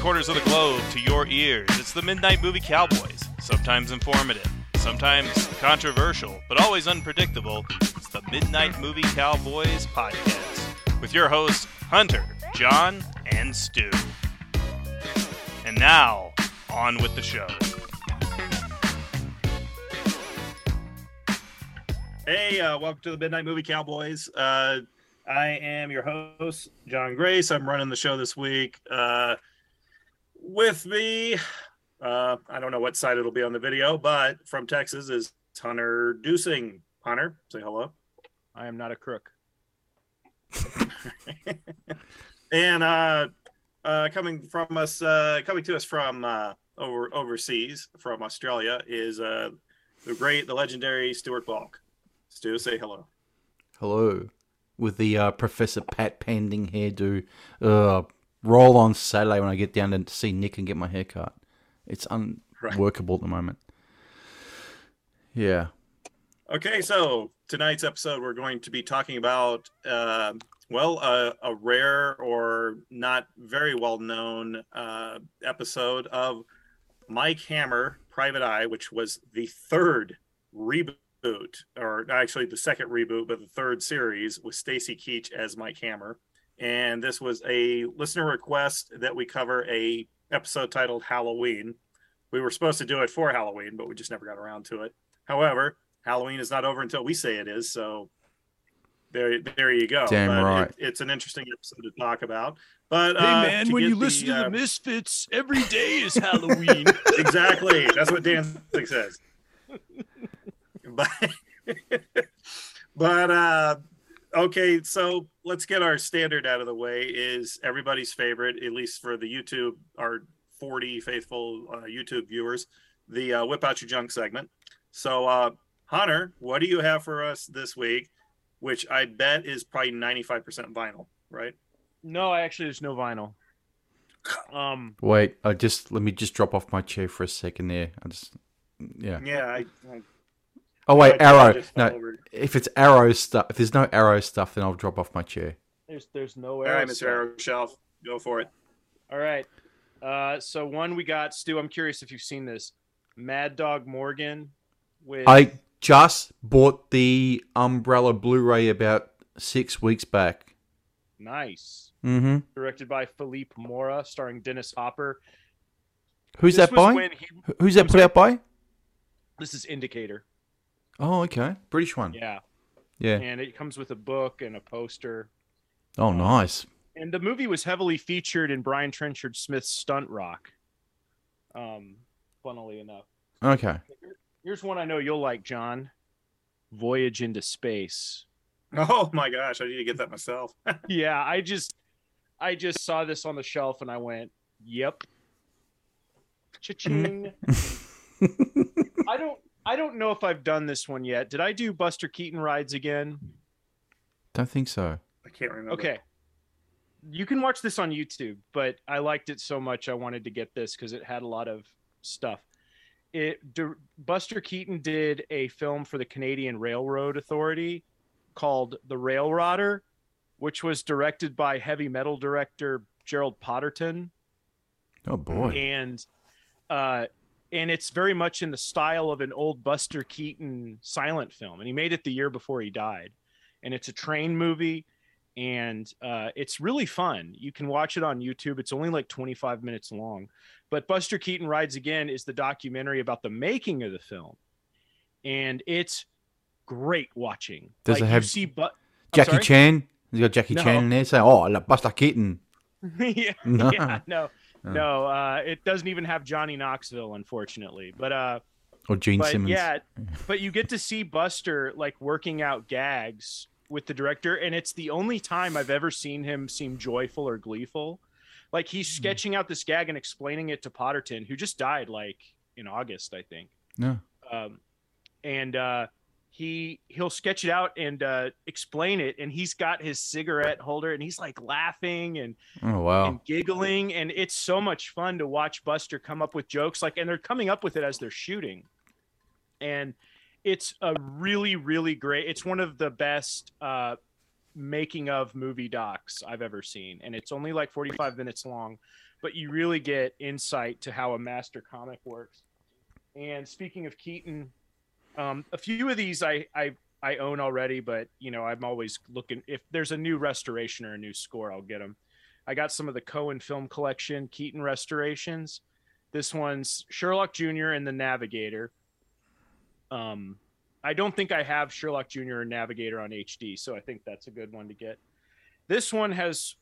Corners of the globe to your ears, it's the Midnight Movie Cowboys. Sometimes informative, sometimes controversial, but always unpredictable. It's the Midnight Movie Cowboys podcast with your hosts, Hunter, John, and Stu. And now, on with the show. Hey, uh, welcome to the Midnight Movie Cowboys. Uh, I am your host, John Grace. I'm running the show this week. Uh, with me, uh, I don't know what side it'll be on the video, but from Texas is Hunter Dusing. Hunter, say hello. I am not a crook. and uh, uh, coming from us, uh, coming to us from uh, over overseas, from Australia, is uh, the great, the legendary Stuart Balk. Stu, say hello. Hello. With the uh, Professor Pat Pending hairdo. Uh, roll on Saturday when I get down to see Nick and get my hair cut. It's unworkable at the moment. Yeah. Okay, so tonight's episode, we're going to be talking about, uh, well, uh, a rare or not very well known uh, episode of Mike Hammer, Private Eye, which was the third reboot, or actually the second reboot, but the third series with Stacy Keach as Mike Hammer. And this was a listener request that we cover a episode titled Halloween. We were supposed to do it for Halloween, but we just never got around to it. However, Halloween is not over until we say it is. So there, there you go. Damn but right. It, it's an interesting episode to talk about. But Hey uh, man, when get you the, listen to uh, the Misfits, every day is Halloween. exactly, that's what Danzig says. But, but uh, okay, so let's get our standard out of the way. Is everybody's favorite, at least for the YouTube, our 40 faithful uh, YouTube viewers, the uh, whip out your junk segment. So, uh, Hunter, what do you have for us this week? Which I bet is probably 95% vinyl, right? no, actually, there's no vinyl. Um, Wait, I just let me just drop off my chair for a second there. I just yeah. Yeah. I, I, Oh wait, I arrow. No, over. if it's arrow stuff, if there's no arrow stuff, then I'll drop off my chair. there's there's no All arrow right, Mr. stuff. Arrow Shelf, go for it. All right. Uh, so one we got Stu. I'm curious if you've seen this. Mad Dog Morgan. With I just bought the Umbrella Blu-ray about six weeks back. nice. Mm-hmm. Directed by Philippe Mora, starring Dennis Hopper. Who's This that was by? he- Who's that I'm put sorry? out by? this is Indicator. Oh, okay, British one. Yeah, Yeah. and it comes with a book and a poster. Oh, nice. And the movie was heavily featured in Brian Trenchard Smith's Stunt Rock. Um, funnily enough. Okay. Here's one I know you'll like, John. Voyage into Space. Oh my gosh, I need to get that myself. yeah, I just I just saw this on the shelf and I went, "Yep." Cha-ching. I don't I don't know if I've done this one yet. Did I do Buster Keaton rides again? Don't think so. I can't remember. Okay. You can watch this on YouTube, but I liked it so much I wanted to get this because it had a lot of stuff. It D- Buster Keaton did a film for the Canadian Railroad Authority called The Railrodder, which was directed by heavy metal director Gerald Potterton Oh boy. and uh and it's very much in the style of an old Buster Keaton silent film and he made it the year before he died and it's a train movie and uh it's really fun you can watch it on YouTube it's only like 25 minutes long but Buster Keaton Rides Again is the documentary about the making of the film and it's great watching Does it Like, you have see but Jackie? Chan. You got Jackie No. Chan in there saying, "Oh, I love Buster Keaton." yeah, No. yeah, no, Oh. no. Uh, it doesn't even have Johnny Knoxville, unfortunately. But uh, Or Gene but Simmons. yeah, but you get to see Buster like working out gags with the director, and it's the only time I've ever seen him seem joyful or gleeful. Like he's Hmm. sketching out this gag and explaining it to Potterton, who just died like in August, I think. No. Um, and uh, he he'll sketch it out and uh, explain it, and he's got his cigarette holder, and he's like laughing and Oh wow. and giggling and it's so much fun to watch buster come up with jokes like and they're coming up with it as they're shooting and it's a really really great it's one of the best uh making of movie docs I've ever seen, and it's only like 45 minutes long, but you really get insight to how a master comic works. And speaking of Keaton, um, a few of these I, I I own already, but you know I'm always looking if there's a new restoration or a new score, I'll get them. I got some of the Cohen Film Collection Keaton restorations. This one's Sherlock Jr. and the Navigator. Um, I don't think I have Sherlock Jr. or Navigator on HD, so I think that's a good one to get. This one has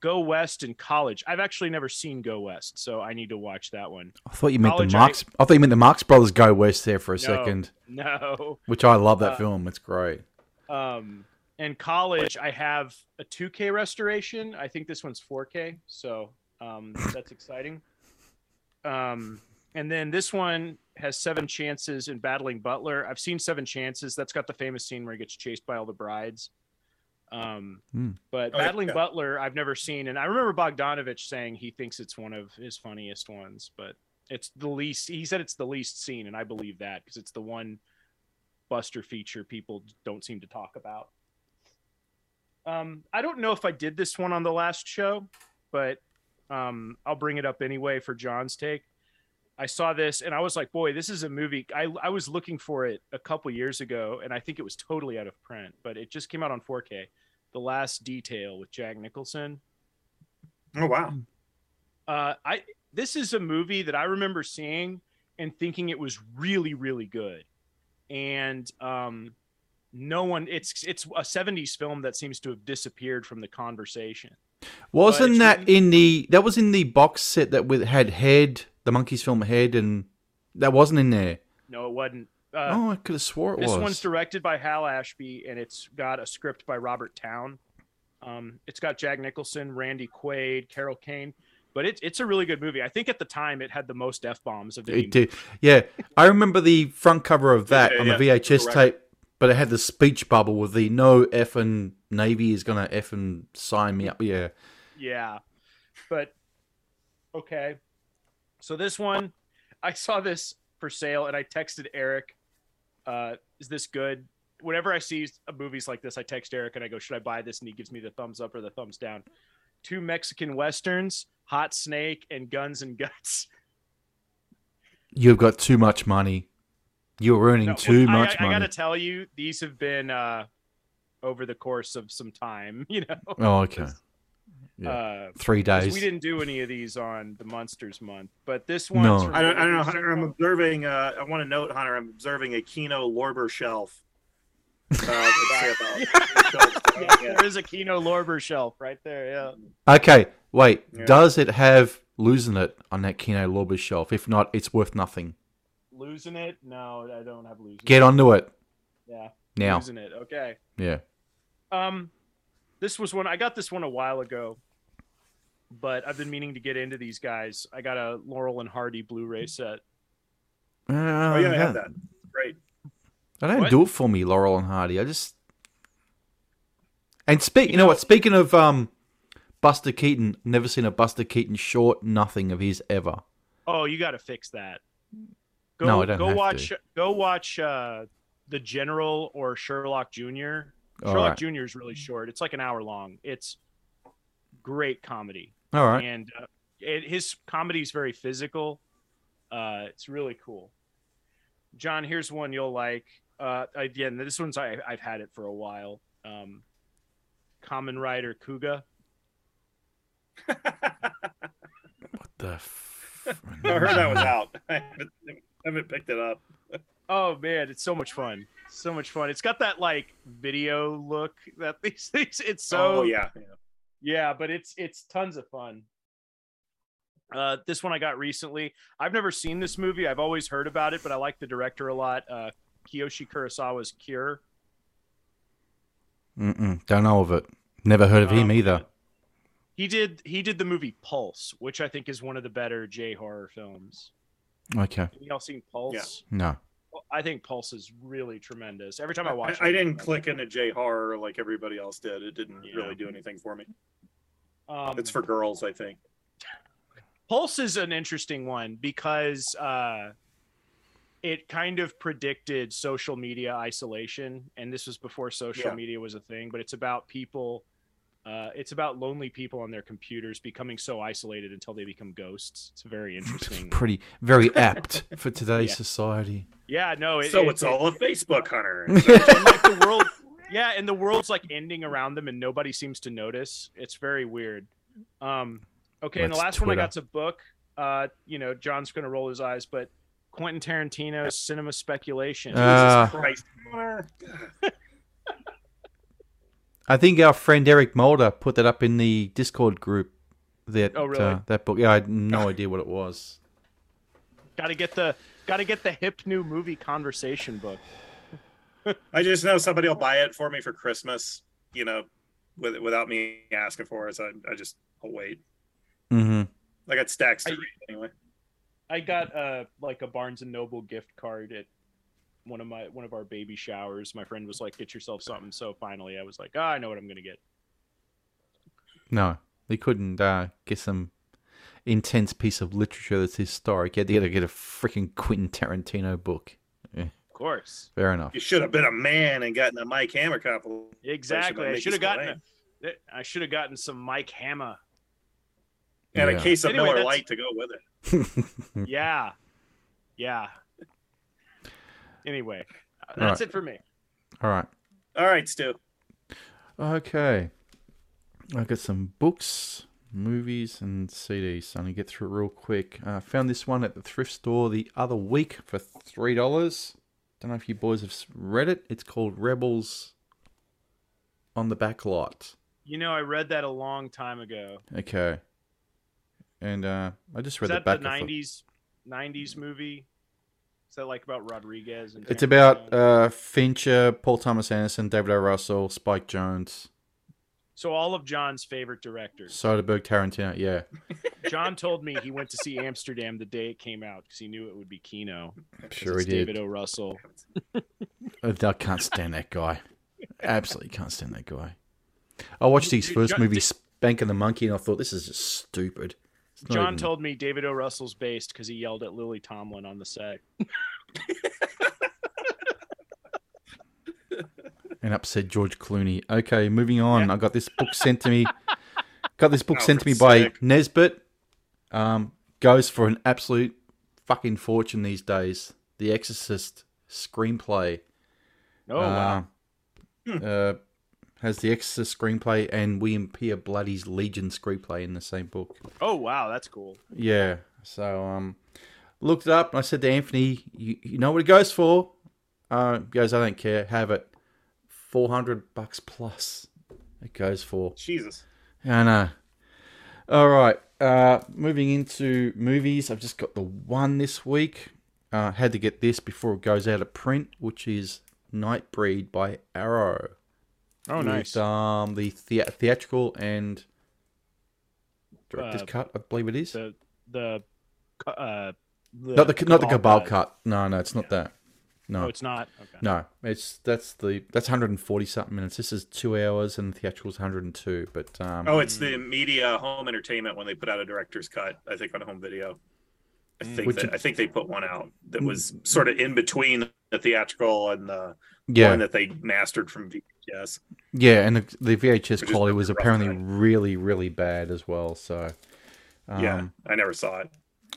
Go West and College. I've actually never seen Go West, so I need to watch that one. I thought you meant College, the Marx. I... thought you meant the Marx Brothers Go West there for a No. second, No. which I love that Uh, film. It's great. Um, and College, I have a 2K restoration. I think this one's 4K, so um, that's exciting. Um, and then this one has seven chances in battling Butler. I've seen seven chances. That's got the famous scene where he gets chased by all the brides. Um, Hmm. But Oh, battling yeah. Butler, I've never seen, and I remember Bogdanovich saying he thinks it's one of his funniest ones, but it's the least. He said it's the least seen, and I believe that because it's the one Buster feature people don't seem to talk about. Um, I don't know if I did this one on the last show, but um, I'll bring it up anyway for John's take. I saw this and I was like, boy, this is a movie. I, I was looking for it a couple years ago and I think it was totally out of print, but it just came out on 4K. The Last Detail with Jack Nicholson. Oh wow. Uh, I this is a movie that I remember seeing and thinking it was really really good, and um, no one. It's it's a '70s film that seems to have disappeared from the conversation. Wasn't that written- in the? That was in the box set that with had Head, the Monkees film Head, and that wasn't in there. No, it wasn't. Uh, oh, I could have swore it this was. This one's directed by Hal Ashby, and it's got a script by Robert Towne. Um, it's got Jack Nicholson, Randy Quaid, Carol Kane, but it's it's a really good movie. I think at the time it had the most f bombs of any It did. Yeah, I remember the front cover of that Yeah, on yeah, the VHS correct. tape, but it had the speech bubble with the no f and Navy is gonna f and sign me up. Yeah, Yeah. But okay. So this one, I saw this for sale and I texted Eric, uh, is this good? Whenever I see a movies like this, I text Eric and I go, should I buy this? And he gives me the thumbs up or the thumbs down. Two Mexican westerns, Hot Snake and Guns and Guts. you've got too much money. You're earning No, too I- much I, I, money. gotta tell you, these have been uh, over the course of some time. You know, Oh, okay. Yeah. uh, Three 'cause days. we didn't do any of these on the Monsters month, but this one. No. I don't, I don't know, Hunter. I'm observing. Uh, I want to note, Hunter. I'm observing a Kino Lorber shelf. Uh, let's say about- yeah, yeah. there is a Kino Lorber shelf right there. Yeah. Okay, wait. Yeah. Does it have losing it on that Kino Lorber shelf? If not, it's worth nothing. Losing it? No, I don't have losing. It. Get onto it Yeah. now. Losing it. Okay. Yeah. Um, this was one I got this one a while ago, but I've been meaning to get into these guys. I got a Laurel and Hardy Blu-ray set. Uh, Oh yeah, I have that. Great. They don't What? do it for me, Laurel and Hardy. I just and speak. You know what? Speaking of um, Buster Keaton, never seen a Buster Keaton short. Nothing of his ever. Oh, you got to fix that. Go, No, I don't go have watch. to. Go watch uh, the General or Sherlock Jr. Sherlock right. Jr. is really short. It's like an hour long. It's great comedy. All right. and uh, it, his comedy is very physical. Uh, it's really cool. John, here's one you'll like. Uh, again, this one's I, I've had it for a while. Um, Kamen Rider Kuuga. What the? F- I heard that was out. I haven't, haven't picked it up. Oh man, it's so much fun. So much fun. It's got that like video look that these things. It's so oh yeah. yeah. Yeah, but it's it's tons of fun. Uh, this one I got recently. I've never seen this movie. I've always heard about it, but I like the director a lot. Uh, Kiyoshi Kurosawa's Cure. Mm-mm, don't know of it. Never heard of him Um, either. He did he did the movie Pulse, which I think is one of the better J horror films. Okay. Have y'all seen Pulse? No. I think Pulse is really tremendous. Every time I watch, I it, I didn't click into J horror like everybody else did. It didn't Yeah. really do anything for me. Um, It's for girls, I think. Pulse is an interesting one because uh, it kind of predicted social media isolation, and this was before social Yeah. media was a thing. But it's about people. Uh, it's about lonely people on their computers becoming so isolated until they become ghosts. It's very interesting. Pretty, very apt for today's Yeah. society. yeah, no. It, so it- it's all a Facebook hunter. and like the world yeah and the world's like ending around them and nobody seems to notice it's very weird um okay and the That's last one i Twitter. got's a book uh you know john's gonna roll his eyes but quentin tarantino's cinema speculation Uh, Christ. I think our friend Eric Mulder put that up in the Discord group. That Oh, really? uh, that book. Yeah, I had no idea what it was. gotta get the gotta get the hip new movie conversation book I just know somebody will buy it for me for Christmas, you know, with, without me asking for it. So I, I just I'll wait. hmm I got stacks to I- read anyway. i got uh like a barnes and noble gift card at one of my one of our baby showers my friend was like get yourself something so finally i was like oh, i know what i'm gonna get No, they couldn't uh, get some intense piece of literature that's historic. They had to get a freaking Quentin Tarantino book. Eh. of course Fair enough. You should have been a man and gotten a Mike Hammer couple. Exactly. I should have gotten. smile. A, eh, I should have gotten some Mike Hammer. And Yeah. a case of Anyway, Miller that's- Lite to go with it. Yeah, yeah. Anyway, uh, that's Alright. it for me. All right. All right, Stu. Okay. I got some books, movies, and CDs. So I'm gonna get through it real quick. I found this one at the thrift store the other week for three dollars. Don't know if you boys have read it. It's called Rebels on the Back Lot. You know, I read that a long time ago. Okay. And uh, I just Is read the that back. the I thought- '90s '90s movie? Is that like about Rodriguez? And It's about uh, Fincher, Paul Thomas Anderson, David O. Russell, Spike Jonze, so all of John's favorite directors. Soderbergh, Tarantino. Yeah, John told me he went to see Amsterdam the day it came out because he knew it would be Kino. sure he did. David O. Russell. I can't stand that guy. Absolutely can't stand that guy. I watched his first movie, Spanking the Monkey, and I thought this is just stupid. John even- told me David O. Russell's based because he yelled at Lily Tomlin on the set. and upset George Clooney. Okay, moving on. Yeah. I got this book sent to me. Got this book Oh, sent to me by sick. Nesbit. Um, goes for an absolute fucking fortune these days. The Exorcist screenplay. Oh wow! Uh, uh, has the Exorcist screenplay and William Peter Blatty's Legion screenplay in the same book. Oh wow, that's cool. Yeah. So um, looked it up and I said to Anthony, "You, you know what it goes for?" Uh, he goes, "I don't care. Have it. Four hundred bucks plus. It goes for." Jesus. I know. All right. Uh, moving into movies, I've just got the one this week. Uh, had to get this before it goes out of print, which is Nightbreed by Arrow. Oh With, nice. um, the, thea- theatrical and director's Uh, cut, I believe it is. the the uh the not the not the Cabal cut. cut. No, no, it's not that. No, Oh, it's not. Okay. no, it's that's the that's 140 something minutes. This is two hours, and the theatrical's 102. But um, Oh, it's the media home entertainment when they put out a director's cut. I think on home video. I think Which that, it- I think they put one out that was sort of in between the theatrical and the yeah, one that they mastered from VHS. Yeah, and the, the VHS Which quality was apparently cut. really, really bad as well. So, um, yeah, I never saw it.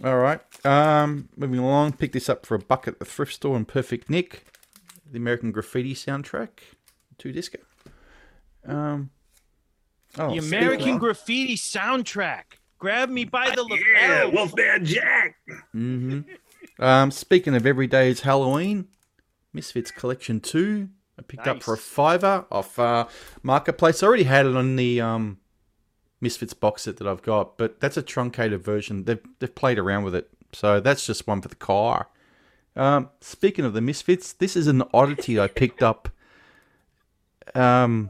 All right. Um, moving along, pick this up for a buck at the thrift store in Perfect Nick, the American Graffiti soundtrack, two disco. Um, oh, The American of- Graffiti soundtrack. Grab me by the lapel. Yeah, Wolfman Jack. Mm-hmm. Um, speaking of every day is Halloween, Misfits Collection Two. I picked up for a fiver off uh, Marketplace. I already had it on the um, Misfits box set that I've got, but that's a truncated version. They've they've played around with it, so that's just one for the car. Um, speaking of the Misfits, this is an oddity I picked up um,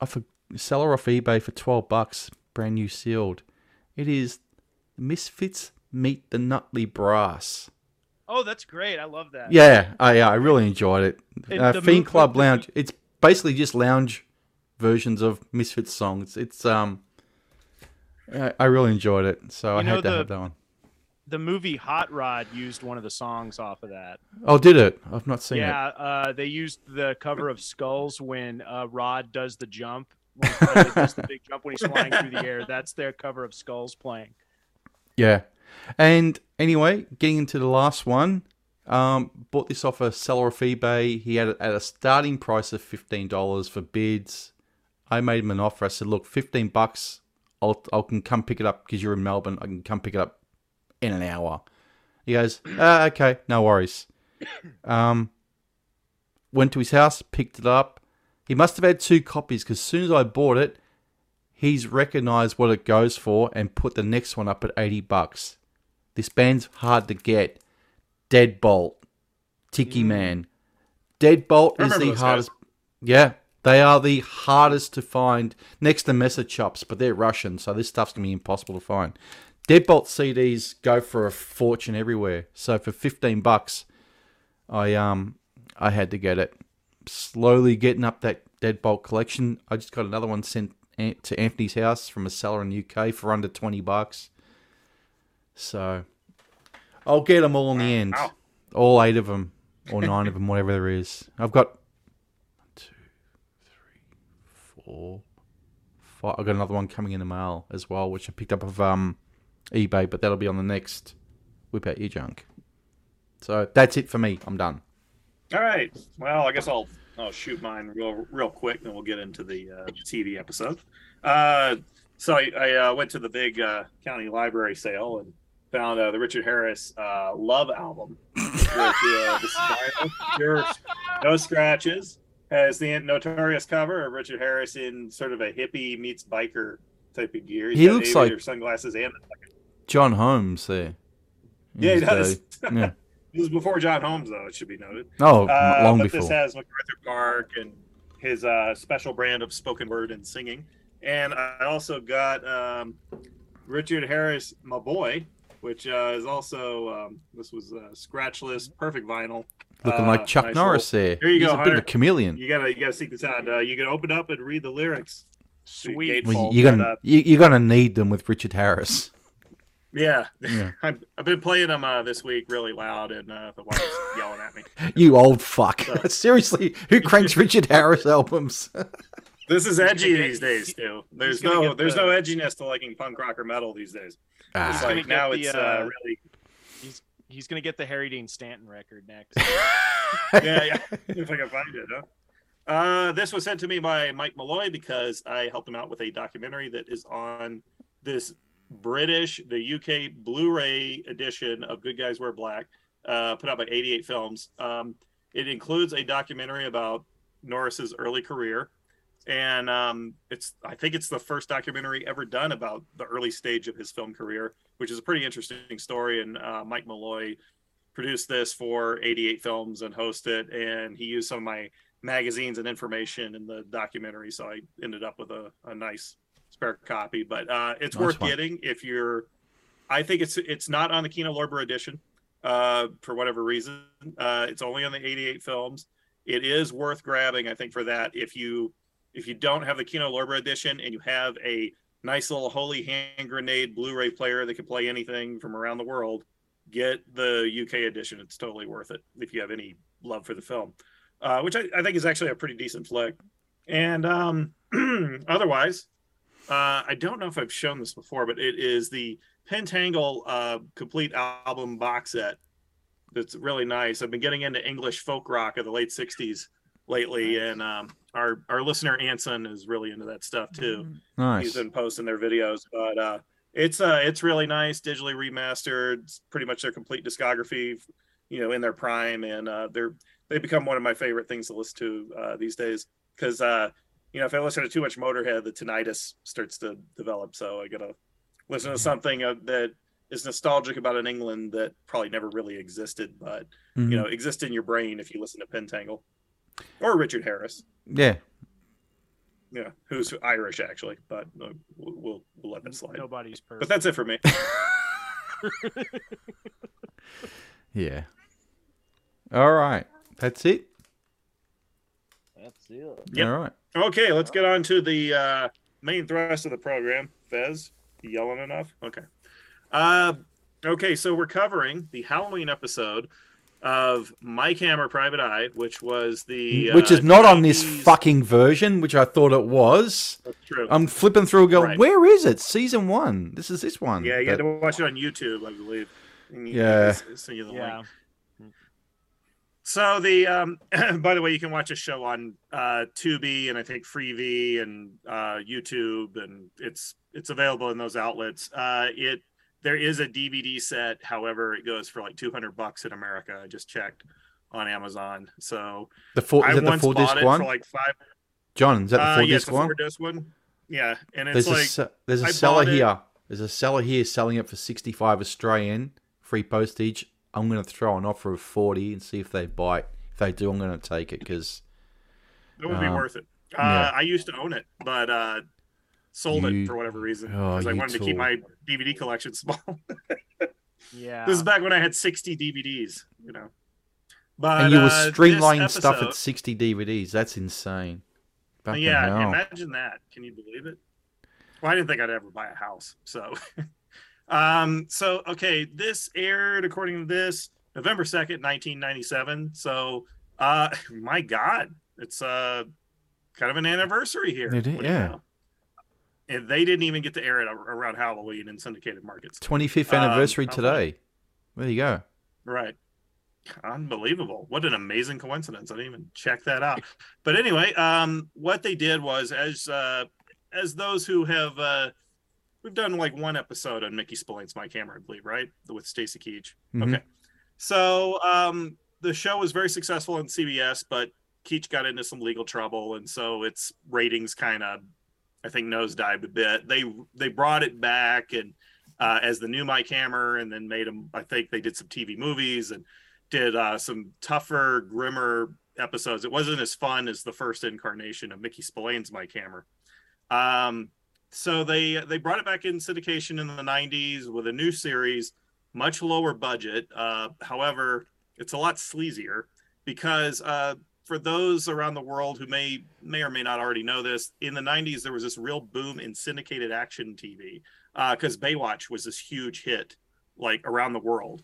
off a seller off eBay for twelve bucks, brand new sealed. It is Misfits meet the Nutley Brass. Oh, that's great. I love that. Yeah, I yeah, I really enjoyed it. And Uh, Fiend Club the- Lounge. It's basically just lounge versions of Misfits songs. It's um, I, I really enjoyed it, so I You know had to the- have that one. the movie Hot Rod used one of the songs off of that. Oh, did it? I've not seen yeah, it. uh, they used the cover of Skulls when uh, Rod does the jump. When he does the big jump when he's flying through the air. That's their cover of Skulls playing. Yeah. And anyway, getting into the last one, um, bought this off a seller off eBay. He had it at a starting price of fifteen dollars for bids. I made him an offer. I said, "Look, fifteen bucks. I'll I can come pick it up because you're in Melbourne. I can come pick it up in an hour." He goes, ah, "Okay, no worries." Um, went to his house, picked it up. He must have had two copies because as soon as I bought it, he's recognized what it goes for and put the next one up at 80 bucks. This band's hard to get. Deadbolt, Tiki Man. Deadbolt is the hardest. Yeah, they are the hardest to find next to Messer Chups, but they're Russian, so this stuff's gonna be impossible to find. Deadbolt CDs go for a fortune everywhere. So for 15 bucks, I um I had to get it. Slowly getting up that Deadbolt collection. I just got another one sent to Anthony's house from a seller in the UK for under 20 bucks. So I'll get them all in the end. All eight of them or nine of them, whatever there is. I've got two, three, four, five. I've got another one coming in the mail as well, which I picked up of um eBay, but that'll be on the next Whip Out Your Junk. So that's it for me. I'm done. All right. Well, I guess I'll I'll shoot mine real real quick, and then we'll get into the uh, TV episode. Uh, so I, I uh, went to the big uh, county library sale and found uh, the Richard Harris uh, Love album, which uh, this is vinyl, pure, no scratches. Has the notorious cover of Richard Harris in sort of a hippie meets biker type of gear. He's He looks like- sunglasses and John Holmes there. yeah, he does. Yeah. this was before John Holmes, though. It should be noted. Oh, Uh, long but before. this has MacArthur Park and his uh, special brand of spoken word and singing. And I also got um, Richard Harris, my boy, which uh, is also um, this was uh, scratchless, perfect vinyl. Looking Uh, like Chuck nice Norris there. Here you He's go, a bit of a chameleon. You gotta you gotta seek this out. Uh, you can open up and read the lyrics. Sweet. Well, you're gonna up. you, you're gonna need them with Richard Harris. Yeah, Yeah. I've, I've been playing them uh, this week really loud, and uh, the wife's yelling at me. You old fuck. So- Seriously, who cranks Richard Harris albums? This is edgy these days too. There's no there's the- no edginess to liking punk rock or metal these days. It's Ah. gonna like now the, it's uh, uh, really He's gonna get the Harry Dean Stanton record next. yeah, yeah. if I can find it, huh? Uh, this was sent to me by Mike Malloy because I helped him out with a documentary that is on this British, the UK Blu-ray edition of Good Guys Wear Black, uh, put out by 88 Films. Um, it includes a documentary about Norris's early career, and um, it's I think it's the first documentary ever done about the early stage of his film career, which is a pretty interesting story. And uh, Mike Malloy produced this for 88 Films and hosted, and he used some of my magazines and information in the documentary. So I ended up with a, a nice spare copy. But uh, it's Nice worth one. getting if you're. I think it's it's not on the Kino Lorber edition uh, for whatever reason. Uh, it's only on the 88 Films. It is worth grabbing, I think, for that if you if you don't have the Kino Lorber edition and you have a nice little holy hand grenade Blu-ray player that can play anything from around the world, get the UK edition. It's totally worth it if you have any love for the film, uh, which I, I think is actually a pretty decent flick. And um, otherwise, uh, I don't know if I've shown this before, but it is the Pentangle uh, complete album box set. That's really nice. I've been getting into English folk rock of the late '60s lately, and um, our our listener Anson is really into that stuff too. He's been posting their videos but uh it's uh it's really nice digitally remastered. It's pretty much their complete discography you know in their prime and uh they're they become one of my favorite things to listen to uh these days. Because uh you know if i listen to too much motorhead the tinnitus starts to develop so i gotta listen to something uh, that is nostalgic about an england that probably never really existed but Mhm. you know exists in your brain if you listen to pentangle or richard harris yeah. yeah who's irish actually but uh, we'll, we'll we'll let that slide Nobody's perfect. but that's it for me. Yeah. All right. That's it. That's it. Yep. All right. Okay, let's get on to the uh, main thrust of the program. Fez, yelling enough? Okay. Uh, Okay, so we're covering the Halloween episode of Mike Hammer Private Eye, which was the which uh, is not on this fucking version, which I thought it was. That's true. I'm flipping through, going, Right. where is it? Season one. This is this one. yeah, you But- had to watch it on YouTube, I believe. You- Yeah. send you the link. Yeah. So the um, by the way, you can watch a show on uh, Tubi and I think Freevee and uh, YouTube, and it's it's available in those outlets. Uh, it there is a DVD set, however, it goes for like two hundred bucks in America. I just checked on Amazon. So the full, is that the full disc one? for like five. John, is that the Uh, full yeah, disc the one? four disc one. Yeah, and it's There's a like se- there's a I seller here. There's a seller here selling it for 65 Australian, free postage. I'm going to throw an offer of 40 and see if they bite. If they do, I'm going to take it because it would be um, worth it. Uh, yeah. I used to own it, but uh, sold You- it for whatever reason Oh, because I you wanted to keep my DVD collection small. Yeah. This is back when I had 60 DVDs, you know. But and you were uh, this streamlining stuff at 60 DVDs. That's insane. Fucking yeah, hell. imagine that. Can you believe it? Well, I didn't think I'd ever buy a house. So, um, so okay, this aired according to this November 2nd, 1997. So, uh, my God, it's uh kind of an anniversary here. It is, What do you yeah. know? And they didn't even get to air it around Halloween in syndicated markets. 25th Um, anniversary how today. There you go. Right. Unbelievable. What an amazing coincidence. I didn't even check that out. But anyway, um, what they did was as uh as those who have uh we've done like one episode on Mickey Spillane's Mike Hammer, I believe, right? With Stacy Keach. Mhm. Okay. So um the show was very successful on CBS, but Keach got into some legal trouble, and so its ratings kind of I think nosedived a bit. They they brought it back and uh, as the new Mike Hammer, and then made them. I think they did some TV movies and did uh, some tougher, grimmer episodes. It wasn't as fun as the first incarnation of Mickey Spillane's Mike Hammer. Um, so they they brought it back in syndication in the '90s with a new series, much lower budget. Uh, however, it's a lot sleazier because uh, for those around the world who may may or may not already know this, in the '90s there was this real boom in syndicated action TV because Baywatch was this huge hit like around the world.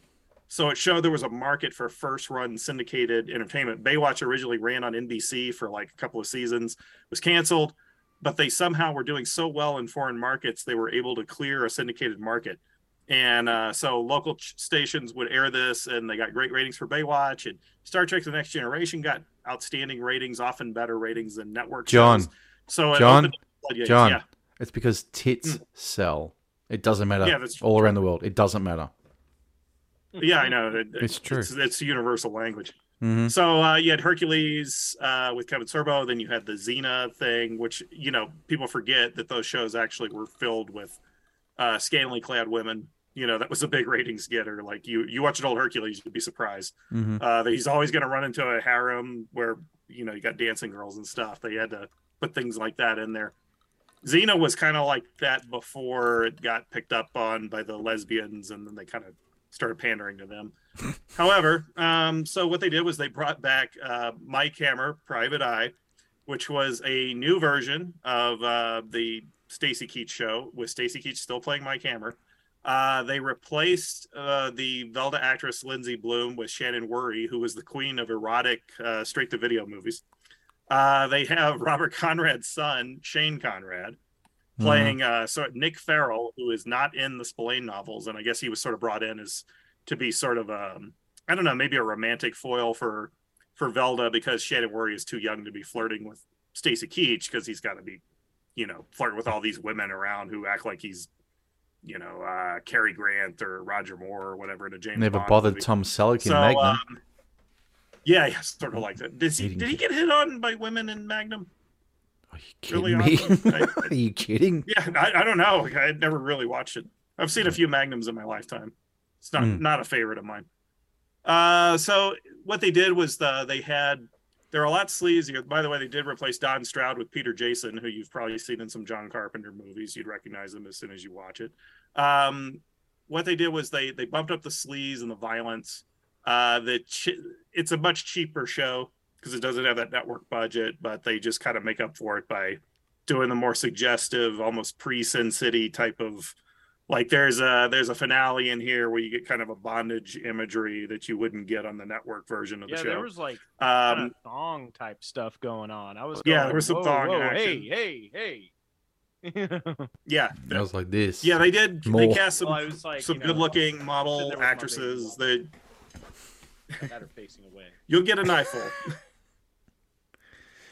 So it showed there was a market for first run syndicated entertainment. Baywatch originally ran on NBC for like a couple of seasons, was canceled, but they somehow were doing so well in foreign markets they were able to clear a syndicated market. And uh, so local ch- stations would air this, and they got great ratings for Baywatch. And Star Trek: The Next Generation got outstanding ratings, often better ratings than network John. shows. So John. John. yeah, It's because tits sell. It doesn't matter. Yeah, that's all around the world. It doesn't matter. yeah, I know. It- It's true. It's, it's universal language. hmm So uh, you had Hercules uh, with Kevin Sorbo, then you had the Xena thing, which you know people forget that those shows actually were filled with uh, scantily clad women. You know that was a big ratings getter. Like you, you watch an old Hercules, you'd be surprised hmm uh, that he's always going to run into a harem where you know you got dancing girls and stuff. They had to put things like that in there. Xena was kind of like that before it got picked up on by the lesbians, and then they kind of started pandering to them. However, um, so what they did was they brought back uh, Mike Hammer, Private Eye, which was a new version of uh, the Stacy Keach show, with Stacy Keach still playing Mike Hammer. Uh, they replaced uh, the Velda actress Lindsay Bloom with Shannon Whirry, who was the queen of erotic uh, straight to video movies. Uh, they have Robert Conrad's son, Shane Conrad, playing uh, so Nick Farrell, who is not in the Spillane novels, and I guess he was sort of brought in as to be sort of um, I don't know, maybe a romantic foil for for Velda because Shannon Whirry is too young to be flirting with Stacy Keach because he's got to be, you know, flirt with all these women around who act like he's, you know, uh, Cary Grant or Roger Moore or whatever to James Never Bond bothered movie. Tom Selleck in So, Magnum. um, yeah, yeah, sort of like that. Did he, did he get hit on by women in Magnum? Are you kidding really me? awesome. I- Are you kidding? Yeah, I, I don't know. I had never really watched it. I've seen a few Magnums in my lifetime. It's not Mm. not a favorite of mine. Uh, so what they did was the, they had they're a lot sleazier. By the way, they did replace Don Stroud with Peter Jason, who you've probably seen in some John Carpenter movies. You'd recognize him as soon as you watch it. Um, what they did was they they bumped up the sleaze and the violence. Uh, the it's a much cheaper show because it doesn't have that network budget, but they just kind of make up for it by doing the more suggestive, almost pre Sin City type of like there's a there's a finale in here where you get kind of a bondage imagery that you wouldn't get on the network version of the Yeah, show. there was like kind um, of thong type stuff going on. I was Yeah, there was some whoa, thong whoa, action. Hey, hey, hey. yeah, that was like this. yeah, they did. They cast some Well, like, some you know, good-looking model actresses. baby. That Got her facing away. you'll get a knifeful.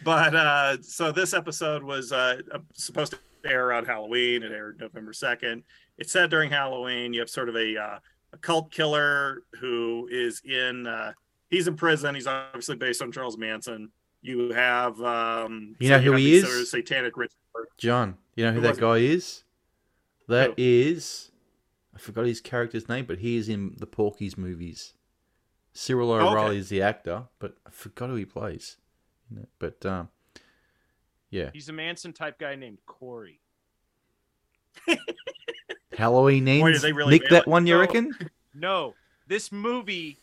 but uh, so this episode was uh, supposed to air around Halloween. It aired November second. It's set during Halloween. You have sort of a uh, a cult killer who is in. Uh, he's in prison. He's obviously based on Charles Manson. You have. Um, You know who he is? sort of satanic rituals. John, you know who, Who that guy is? That Who? is, I forgot his character's name, but he is in the Porky's movies. Cyril okay. O'Reilly is the actor, but I forgot who he plays. But um, yeah, He's a Manson type guy named Corey. Halloween Boy, ends. they really Nick that it. one, you No. reckon? No, this movie,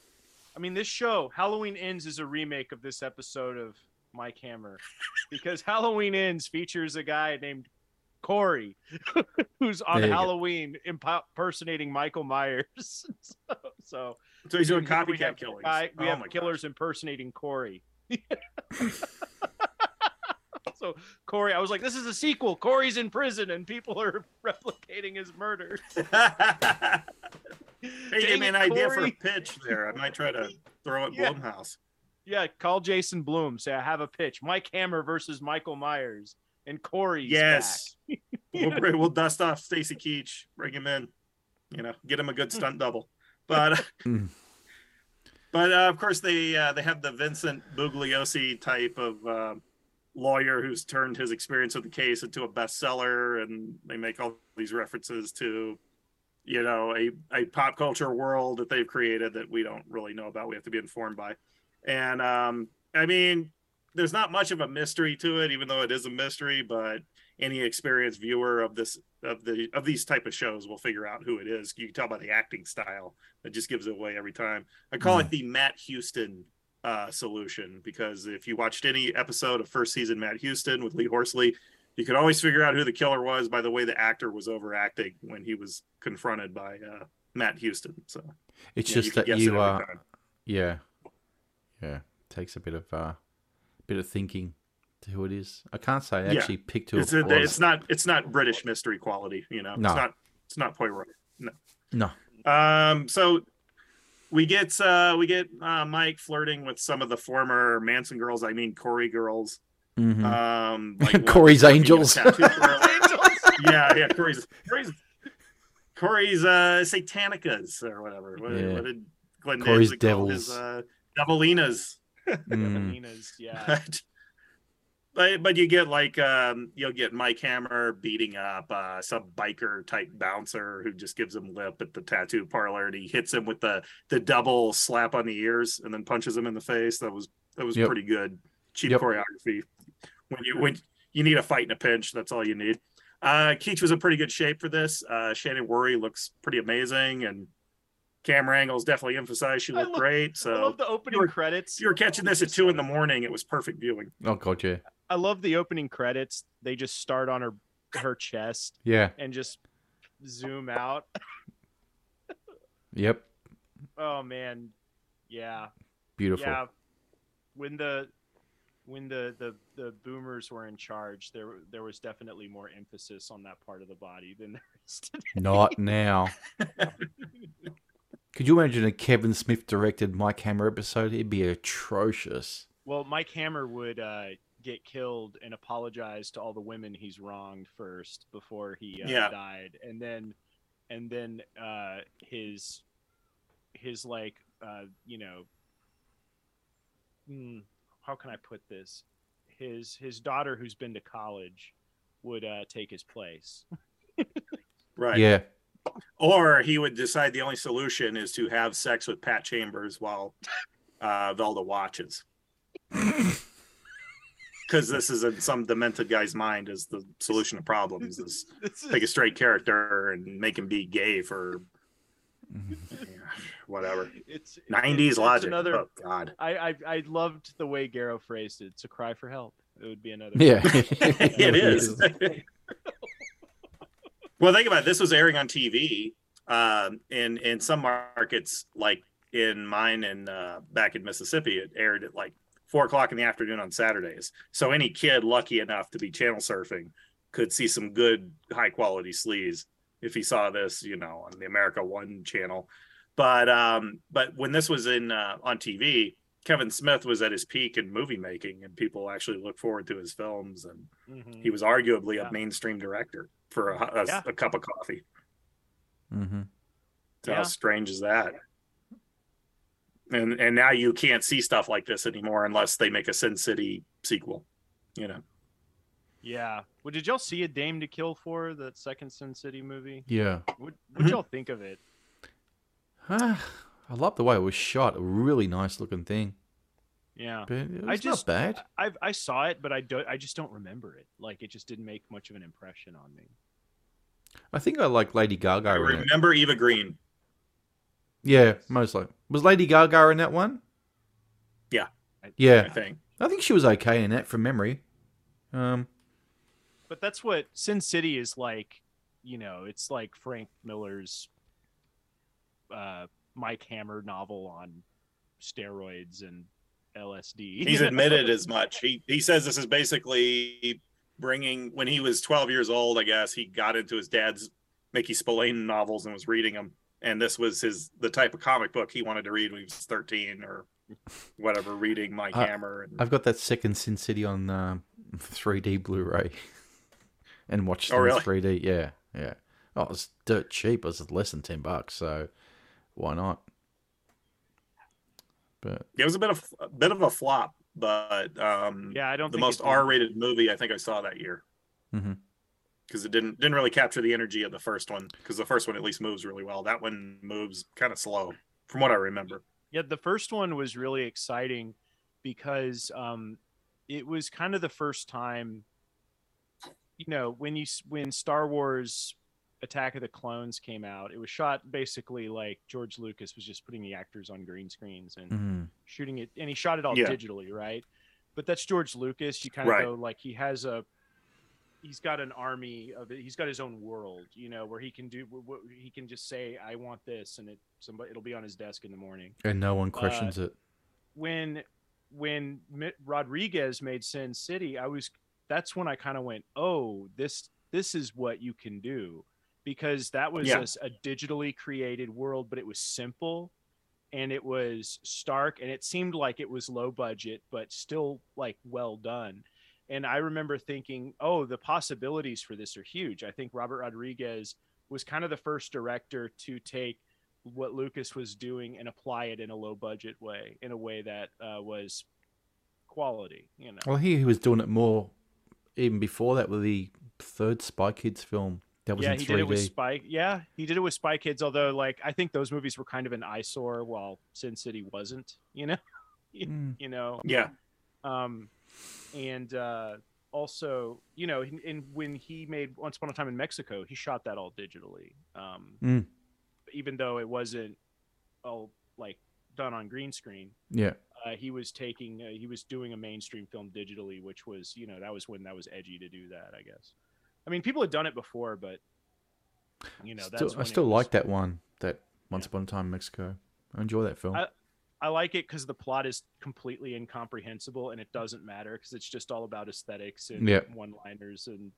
I mean, this show, Halloween Ends, is a remake of this episode of Mike Hammer, because Halloween Ends features a guy named Corey, who's on There you go. Halloween impersonating Michael Myers. so, so So he's doing here we copycat have killings. guy- we Oh have my gosh. killers impersonating Corey. so Corey, I was like, this is a sequel. Corey's in prison and people are replicating his murder. hey, give Dang me an it, idea for a pitch there. I might try to throw it Yeah. Blumhouse. Yeah, call Jason Blum. Say I have a pitch. Mike Hammer versus Michael Myers, and Corey. Yes. back. we'll, bring- we'll dust off Stacy Keach, bring him in, you know, get him a good stunt double. But Mm. but uh, of course they uh, they have the Vincent Bugliosi type of uh, lawyer who's turned his experience of the case into a bestseller, and they make all these references to you know a, a pop culture world that they've created that we don't really know about. We have to be informed by, and um, I mean, there's not much of a mystery to it, even though it is a mystery, but any experienced viewer of this of the of these type of shows will figure out who it is. You can tell by the acting style. That just gives it away every time. I call it the Matt Houston uh, solution because if you watched any episode of first season Matt Houston with Lee Horsley, you could always figure out who the killer was by the way the actor was overacting when he was confronted by uh, Matt Houston. So It's yeah, just could that you are, uh, yeah, yeah, takes a bit of uh, bit of thinking to who it is. I can't say I Yeah. actually picked who it's, it was. it's not it's not British mystery quality. You know, No. it's not it's not Poirot. No. No, Um, so we get uh we get uh Mike flirting with some of the former Manson girls, I mean Corey girls. Mhm. Um like Corey's working in a Angels. yeah, yeah, Corey's Corey's Corey's uh Satanicas or whatever. What, Yeah. what did Glenn Corey's Danzig call his Devils. uh Devilinas? Mm. Nina's, yeah. but but you get like um you'll get Mike Hammer beating up uh some biker type bouncer who just gives him lip at the tattoo parlor and he hits him with the the double slap on the ears and then punches him in the face. That was that was Yep. pretty good. Cheap Yep. choreography. When you when you need a fight in a pinch, that's all you need. Uh Keach was in pretty good shape for this. Uh Shannon Whirry looks pretty amazing and camera angles definitely emphasize she I looked love- great. So I love the opening were- credits. you were catching this at two in the morning, it was perfect viewing. Oh god, yeah, I love the opening credits. They just start on her her chest yeah, and just zoom out. yep, Oh man, yeah, beautiful. yeah. When the when the, the the boomers were in charge, there there was definitely more emphasis on that part of the body than there is today. Not now. Could you imagine a Kevin Smith directed Mike Hammer episode? It'd be atrocious. Well, Mike Hammer would uh, get killed and apologize to all the women he's wronged first before he uh, Yeah. died, and then and then uh, his his like uh, you know hmm, how can I put this? His his daughter who's been to college would uh, take his place. Right. Yeah, Or he would decide the only solution is to have sex with Pat Chambers while uh, Velda watches. Because this is in some demented guy's mind is the solution to problems is take a straight character and make him be gay for whatever. it's 90s it's logic. Another, Oh God. I, I I loved the way Garrow phrased it. It's a cry for help. It would be another. yeah, it is. Well, think about it. This was airing on TV um, in in some markets, like in mine and uh, back in Mississippi, it aired at like four o'clock in the afternoon on Saturdays. So any kid lucky enough to be channel surfing could see some good high quality sleaze if he saw this, you know, on the America One channel. But um, but when this was in uh, on TV, Kevin Smith was at his peak in movie making, and people actually looked forward to his films. And Mhm. he was arguably Yeah. a mainstream director for a, a- Yeah. a cup of coffee. Mm-hmm. So Yeah. How strange is that? And and now you can't see stuff like this anymore unless they make a Sin City sequel. You know, Yeah. Well, did y'all see a Dame to Kill for that second Sin City movie? Yeah. What what y'all think of it? Ah, I love the way it was shot. A really nice looking thing. Yeah. But it was I just not bad. I I saw it, but I don't. I just don't remember it. Like it just didn't make much of an impression on me. I think I like Lady Gaga I in it. remember Eva Green. Yeah, most like. Was Lady Gaga in that one? Yeah. I- I Yeah, think. I think she was okay in that from memory. Um, But that's what Sin City is like. You know, it's like Frank Miller's uh, Mike Hammer novel on steroids and LSD. He's admitted as much. He he says this is basically bringing when he was 12 years old. I guess he got into his dad's Mickey Spillane novels and was reading them. And this was his the type of comic book he wanted to read when he was 13 or whatever, reading Mike Uh, Hammer. And, I've got that second Sin City on um, 3D Blu-ray, and watched it Oh, in really? 3D. Yeah, yeah. Oh, it was dirt cheap. It was less than ten bucks, so why not? But it was a bit of a bit of a flop, but um, yeah, I don't. the think most. R-rated movie I think I saw that year Mhm. because it didn't didn't really capture the energy of the first one because the first one at least moves really well. That one moves kind of slow from what I remember. Yeah, the first one was really exciting because um, it was kind of the first time, you know, when you when Star Wars Attack of the Clones came out, it was shot basically like George Lucas was just putting the actors on green screens and mhm. shooting it, and he shot it all Yeah. digitally, right? But that's George Lucas. You kind of Right. go like he has a. He's got an army of it. He's got his own world, you know, where he can do. wh- wh- He can just say, "I want this," and it somebody it'll be on his desk in the morning and no Uh, one questions it. when when Mi- Rodriguez made Sin City, I was that's when I kind of went, "Oh, this this is what you can do." Because that was Yeah. a a, digitally created world, but it was simple and it was stark and it seemed like it was low budget but still like well done. And I remember thinking, "Oh, the possibilities for this are huge." I think Robert Rodriguez was kind of the first director to take what Lucas was doing and apply it in a low budget way, in a way that uh, was quality. You know, Well, he, he was doing it more even before that with the third Spy Kids film that was yeah, in he 3D. did it with Spy. Yeah, he did it with Spy Kids. Although, like, I think those movies were kind of an eyesore, while Sin City wasn't. You know, Mm. you know. Yeah, Um, and uh, also, you know, and, and when he made Once Upon a Time in Mexico, he shot that all digitally. Um, Mm. even though it wasn't all like done on green screen. Yeah. uh, he was taking uh, he was doing a mainstream film digitally which was you know that was when that was edgy to do that i guess i mean people had done it before but you know still, I still like that one. That Once Yeah. Upon a Time in Mexico. I enjoy that film. I- i like it because the plot is completely incomprehensible and it doesn't matter because it's just all about aesthetics and Yeah. one liners and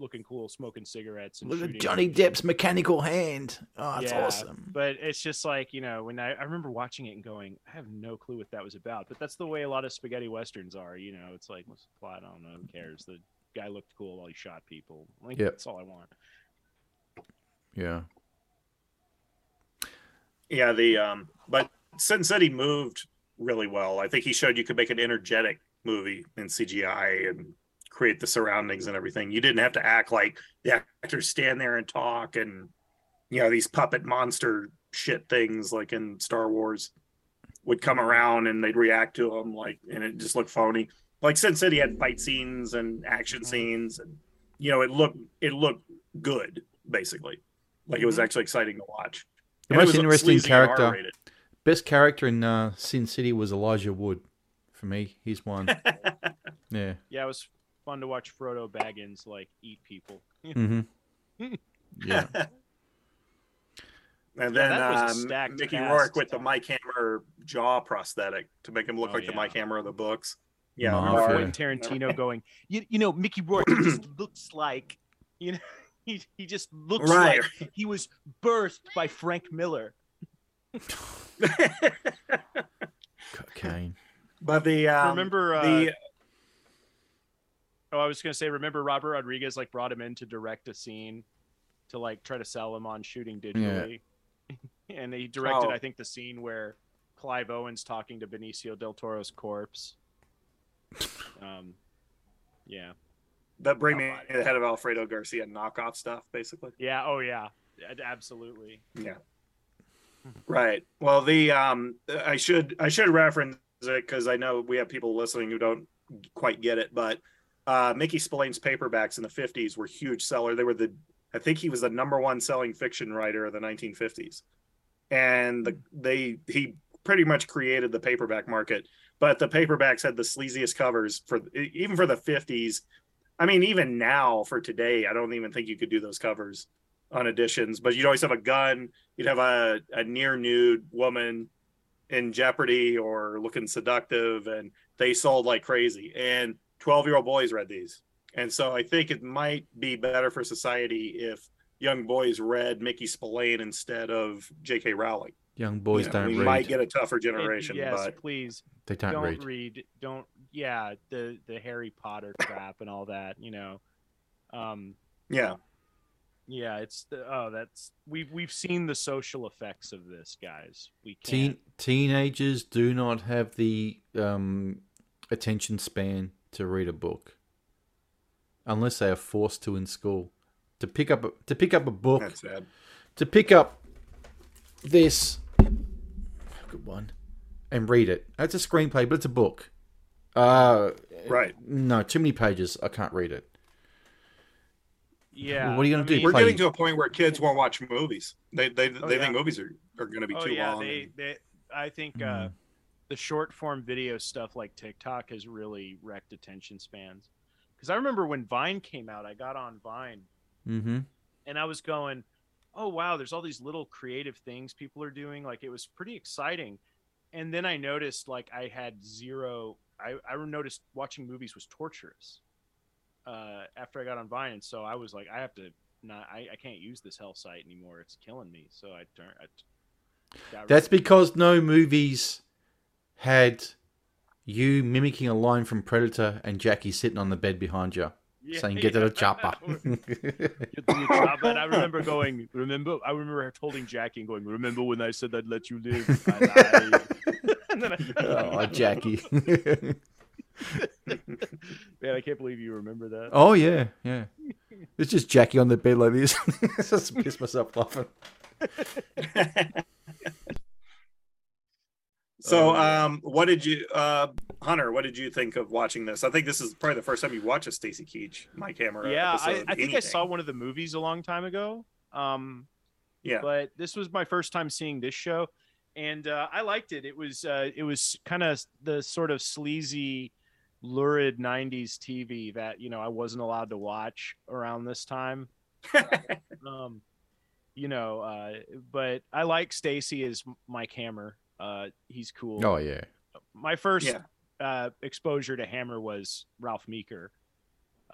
looking cool smoking cigarettes and Look at. Johnny Depp's mechanical hand. Oh, it's Yeah, awesome. but it's just like you know when I, I remember watching it and going i have no clue what that was about but that's the way a lot of spaghetti westerns are you know it's like what's the plot i don't know who cares the guy looked cool while he shot people like Yep. that's all i want Yeah. yeah. The um, but Sin City moved really well. I think he showed you could make an energetic movie in CGI and create the surroundings and everything. You didn't have to act like the actors stand there and talk and you know these puppet monster shit things like in Star Wars would come around and they'd react to them like and it just looked phony. Like Sin City had fight scenes and action scenes and you know it looked it looked good basically. Like it was Mhm. actually exciting to watch. The And most was interesting character, R-rated. best character in uh, Sin City was Elijah Wood. For me, he's one. yeah. yeah it was fun to watch frodo baggins like eat people mm-hmm. Yeah. And then that was a um, Mickey cast. Rourke with the Mike Hammer jaw prosthetic to make him look Oh, like the yeah. Mike Hammer of the books. Yeah, Mafia. Or Mark. Quentin Tarantino going, you, you know, Mickey Rourke just looks like, you know, he, he just looks right. like he was birthed by Frank Miller. Cocaine. but the um, remember, uh, the oh, I was gonna say, remember Robert Rodriguez like brought him in to direct a scene to like try to sell him on shooting digitally, and he directed, Oh. I think, the scene where Clive Owen's talking to Benicio del Toro's corpse. Um, yeah, that bring me How to the head of Alfredo Garcia knockoff stuff, basically. yeah, oh yeah, absolutely. Yeah. Right. Well, the um, I should I should reference it because I know we have people listening who don't quite get it, but uh, Mickey Spillane's paperbacks in the '50s were huge seller. They were the I think he was the number one selling fiction writer of the 1950s, and the, they he pretty much created the paperback market. But the paperbacks had the sleaziest covers for even for the 50s. I mean, even now for today, I don't even think you could do those covers on editions. But you'd always have a gun you'd have a, a near nude woman in jeopardy or looking seductive and they sold like crazy and 12 year old boys read these and so i think it might be better for society if young boys read mickey spillane instead of j.k rowling Young boys You know, don't we read. might get a tougher And generation yes, but please they don't, don't read. read. don't yeah the the harry potter crap and all that you know um yeah yeah it's the oh that's we've we've seen the social effects of this guys we Teen, can't teenagers do not have the um, attention span to read a book unless they are forced to in school. To pick up a, to pick up a book, that's sad to pick up this good one and read it. That's a screenplay, but it's a book. Uh, right no, too many pages. I can't read it. yeah what are you gonna do? mean, we're Play- getting to a point where kids won't watch movies they they, Oh, they yeah. think movies are, are going to be oh too yeah long they, and- they i think uh Mm. the short form video stuff like tiktok has really wrecked attention spans because i remember when vine came out i got on vine Mm-hmm. and I was going, "Oh wow, there's all these little creative things people are doing. Like it was pretty exciting." And then I noticed like I had zero. I I noticed watching movies was torturous. Uh, after I got on Vine, and so I was like, I have to not. I, I can't use this hell site anymore. It's killing me. So I turned. I got rid That's because no movies had you mimicking a line from Predator and Jackie sitting on the bed behind you Yeah, saying, "Get to the yeah. chopper." Get to the chopper. And I remember going, remember, I remember holding Jackie and going, remember when I said I'd let you live? I lied. and I, oh, Jackie. Man, I can't believe you remember that. oh yeah, yeah. It's just Jackie on the bed like this. I just piss myself laughing. So, Oh, um, what did you, uh, Hunter? What did you think of watching this? I think this is probably the first time you watched a Stacy Keach, Mike Hammer. yeah, I, episode, I think I saw one of the movies a long time ago. Um, Yeah, but this was my first time seeing this show, and uh, I liked it. It was uh, it was kind of the sort of sleazy, lurid '90s TV that you know I wasn't allowed to watch around this time. um, you know, uh, but I like Stacy as Mike Hammer. Uh, he's cool. Oh yeah. My first Yeah. Uh, exposure to Hammer was Ralph Meeker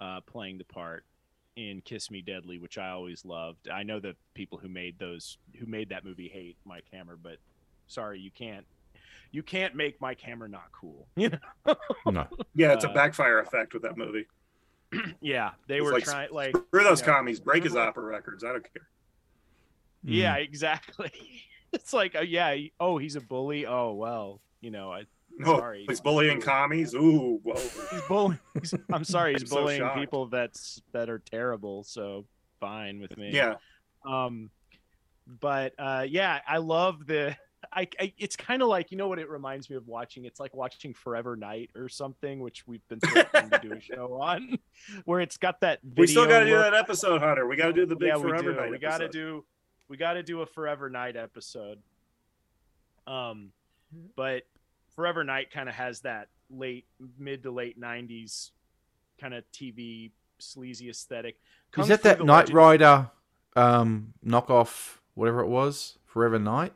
uh, playing the part in Kiss Me Deadly, which I always loved. I know the people who made those who made that movie hate Mike Hammer, but sorry, you can't you can't make Mike Hammer not cool. You know? No. yeah, it's a uh, backfire effect with that movie. yeah, they It's were like- trying like Screw those Yeah. commies, break his opera records. I don't care. yeah, Mm. exactly. it's like oh yeah, oh, he's a bully. Oh well, you know, I No, Sorry. he's bullying commies. Ooh, whoa. he's bullying. he's- I'm sorry, he's I'm bullying shocked. people that's that are terrible. So fine with me. Yeah, Um, but uh, yeah, I love the. I, I it's kind of like you know what it reminds me of watching. It's like watching Forever Knight or something, which we've been threatening to do a show on, where it's got that. Video we still got to do that episode, Hunter. We got to do the big yeah, Forever do. Night. We got to do. We got to do a Forever Knight episode. Um, but Forever Knight kind of has that late, mid to late '90s kind of TV sleazy aesthetic. Kung Is that that The Knight Legend- Rider um, knockoff, whatever it was, Forever Knight.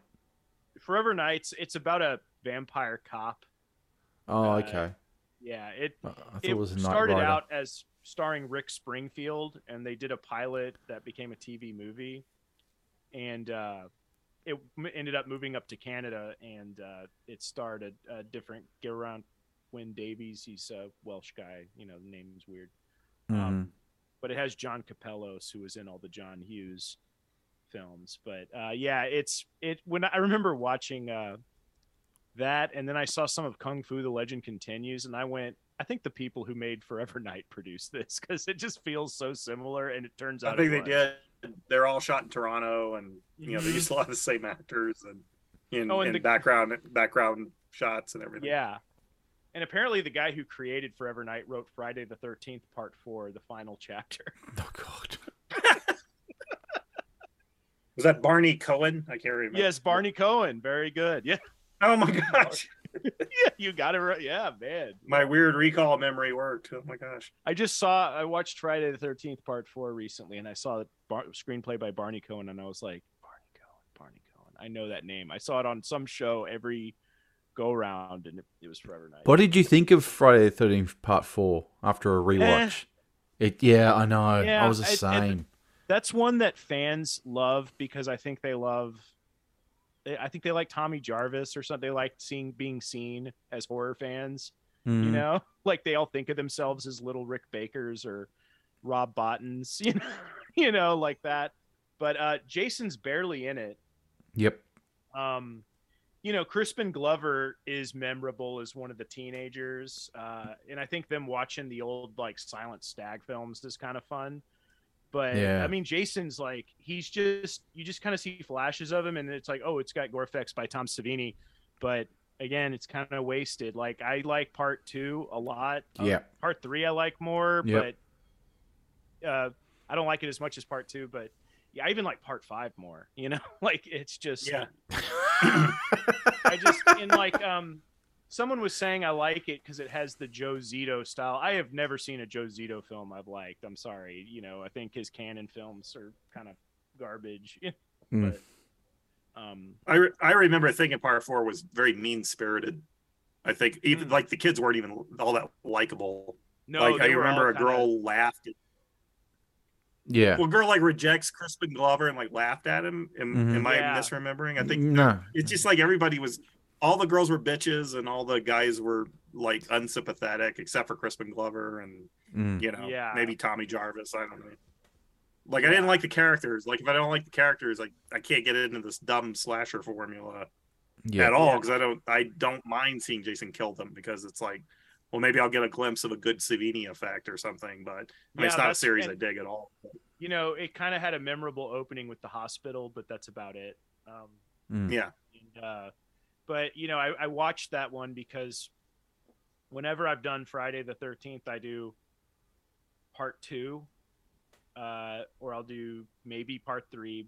Forever Knights. It's about a vampire cop. Oh, Uh, okay. Yeah, it I thought it it was a started Rider. out as starring Rick Springfield, and they did a pilot that became a TV movie, and uh, it ended up moving up to Canada, and uh, it starred a, a different get around Win Davies. He's a Welsh guy. You know, the name's weird, Mhm. um, but it has John Kapelos, who was in all the John Hughes films. But uh, yeah, it's it. When I remember watching. Uh, that and then I saw some of Kung Fu: The Legend Continues, and I went, I think the people who made Forever Knight produced this because it just feels so similar, and it turns out I think they was. did. They're all shot in Toronto, and you know they Mhm. used a lot of the same actors and in, Oh, and the- background background shots and everything. Yeah, and apparently the guy who created Forever Knight wrote Friday the Thirteenth Part Four, the final chapter. Oh God. Was that Barney Cohen? I can't remember. yes, Barney Cohen, very good. Yeah, Oh my gosh, yeah, you got it right. Yeah, man. my weird recall memory worked. Oh my gosh. I just saw. I watched Friday the Thirteenth Part Four recently, and I saw the bar- screenplay by Barney Cohen, and I was like, Barney Cohen, Barney Cohen. I know that name. I saw it on some show every go round, and it, it was Forever Knight. What did you think of Friday the Thirteenth Part Four after a eh. rewatch? It yeah, I know. I was the I- and- same. That's one that fans love because I think they love. I think they like Tommy Jarvis or something. They like seeing being seen as horror fans. You Mhm. know, like they all think of themselves as little Rick Bakers or Rob Bottins. You know, you know, like that. But uh, Jason's barely in it. Yep. um you know crispin glover is memorable as one of the teenagers uh and i think them watching the old like silent stag films is kind of fun but Yeah. i mean jason's like he's just you just kind of see flashes of him and it's like oh it's got gore effects by tom savini but again it's kind of wasted like i like part two a lot Uh, Yeah. part three i like more Yep. but uh i don't like it as much as part two but yeah i even like part five more you know like it's just Yeah. I just in like um someone was saying I like it because it has the Joe Zito style. I have never seen a Joe Zito film I've liked. I'm sorry. You know, I think his Cannon films are kind of garbage. Mm. But um I, re- I remember thinking part four was very mean spirited. I think even Mm. like the kids weren't even all that likable. no, like I remember all a kinda- girl laughed. At, Yeah. well, girl like rejects Crispin Glover and like laughed at him. Am, Mhm. am I Yeah. misremembering? I think no. it's just like everybody was. All the girls were bitches and all the guys were like unsympathetic, except for Crispin Glover and Mm. you know Yeah. maybe Tommy Jarvis. I don't know. Like I didn't like the characters. Like if I don't like the characters, like I can't get into this dumb slasher formula. Yeah. at all Yeah. because I don't I don't mind seeing Jason kill them because it's like, well, maybe I'll get a glimpse of a good Savini effect or something. But I mean, Yeah, it's not a that's- series I dig at all. You know, it kind of had a memorable opening with the hospital, but that's about it. Um Mm. Yeah, And, uh, but you know, I, I watched that one because whenever I've done Friday the Thirteenth, I do part two, uh, or I'll do maybe part three.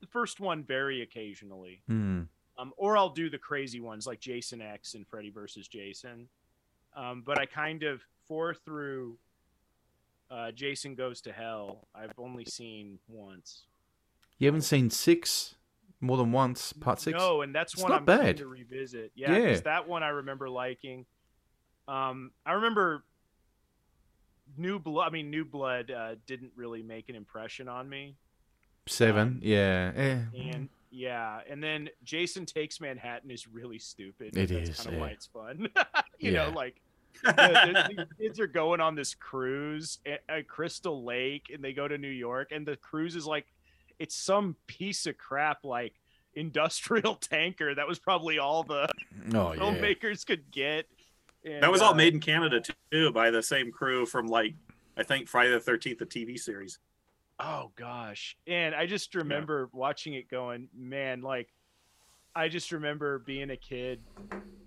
The first one very occasionally, Mm. um, or I'll do the crazy ones like Jason X and Freddy versus Jason. Um, but I kind of four through uh, Jason Goes to Hell. I've only seen once. You haven't seen six more than once, part six? No, and that's It's one not I'm bad. going to revisit. Yeah, Yeah. 'cause that one I remember liking. Um, I remember New Blood. I mean, New Blood uh, didn't really make an impression on me, Seven. Um, yeah. Eh. and yeah, and then Jason Takes Manhattan is really stupid. It That's is, kind of yeah. why it's fun. you Yeah. know, like the, the- kids are going on this cruise at, at Crystal Lake, and they go to New York, and the cruise is like it's some piece of crap like industrial tanker that was probably all the Oh, yeah. filmmakers could get. And, that was all uh, made in Canada too by the same crew from like I think Friday the Thirteenth, the TV series. Oh gosh, and I just remember watching it, going, man, like. I just remember being a kid,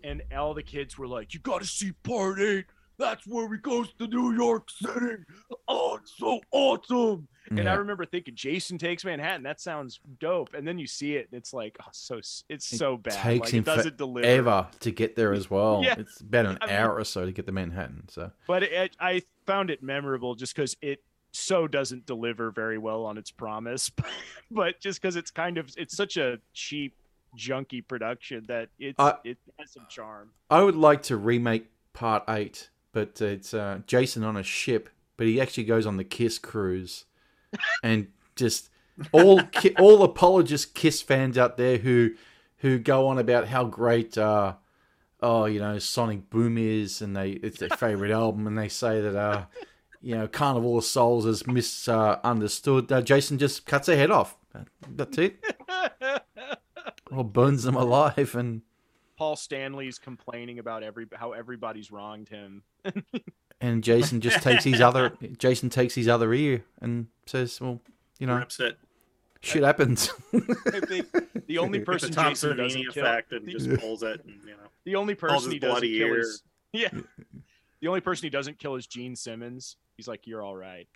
and all the kids were like, "You got to see Part Eight. That's where he goes to New York City. Oh, it's so awesome!" And I remember thinking, "Jason Takes Manhattan. That sounds dope." And then you see it, and it's like, oh, so it's so bad. takes like, him it doesn't deliver. Ever to get there as well. Yeah. It's about an I mean- hour or so to get to Manhattan. So but it, I found it memorable just because it so doesn't deliver very well on its promise, but just because it's kind of it's such a cheap, junky production that it's I- it has some charm. I would like to remake part eight, but it's uh, Jason on a ship, but he actually goes on the Kiss cruise, and just all ki- all apologist Kiss fans out there who who go on about how great uh, oh you know Sonic Boom is, and they it's their favorite album, and they say that uh, you know Carnival of Souls is misunderstood. Uh, Jason just cuts their head off. That's it, or burns them alive, and Paul Stanley's complaining about every how everybody's wronged him. and Jason just takes his other Jason takes his other ear and says, "Well, you know, Rips it. shit happens." I the only person Tom Jason doesn't kill, effect and just pulls it. And, you know, the only person he doesn't bloody kill ear. is yeah, the only person he doesn't kill is Gene Simmons. He's like, "You're all right,"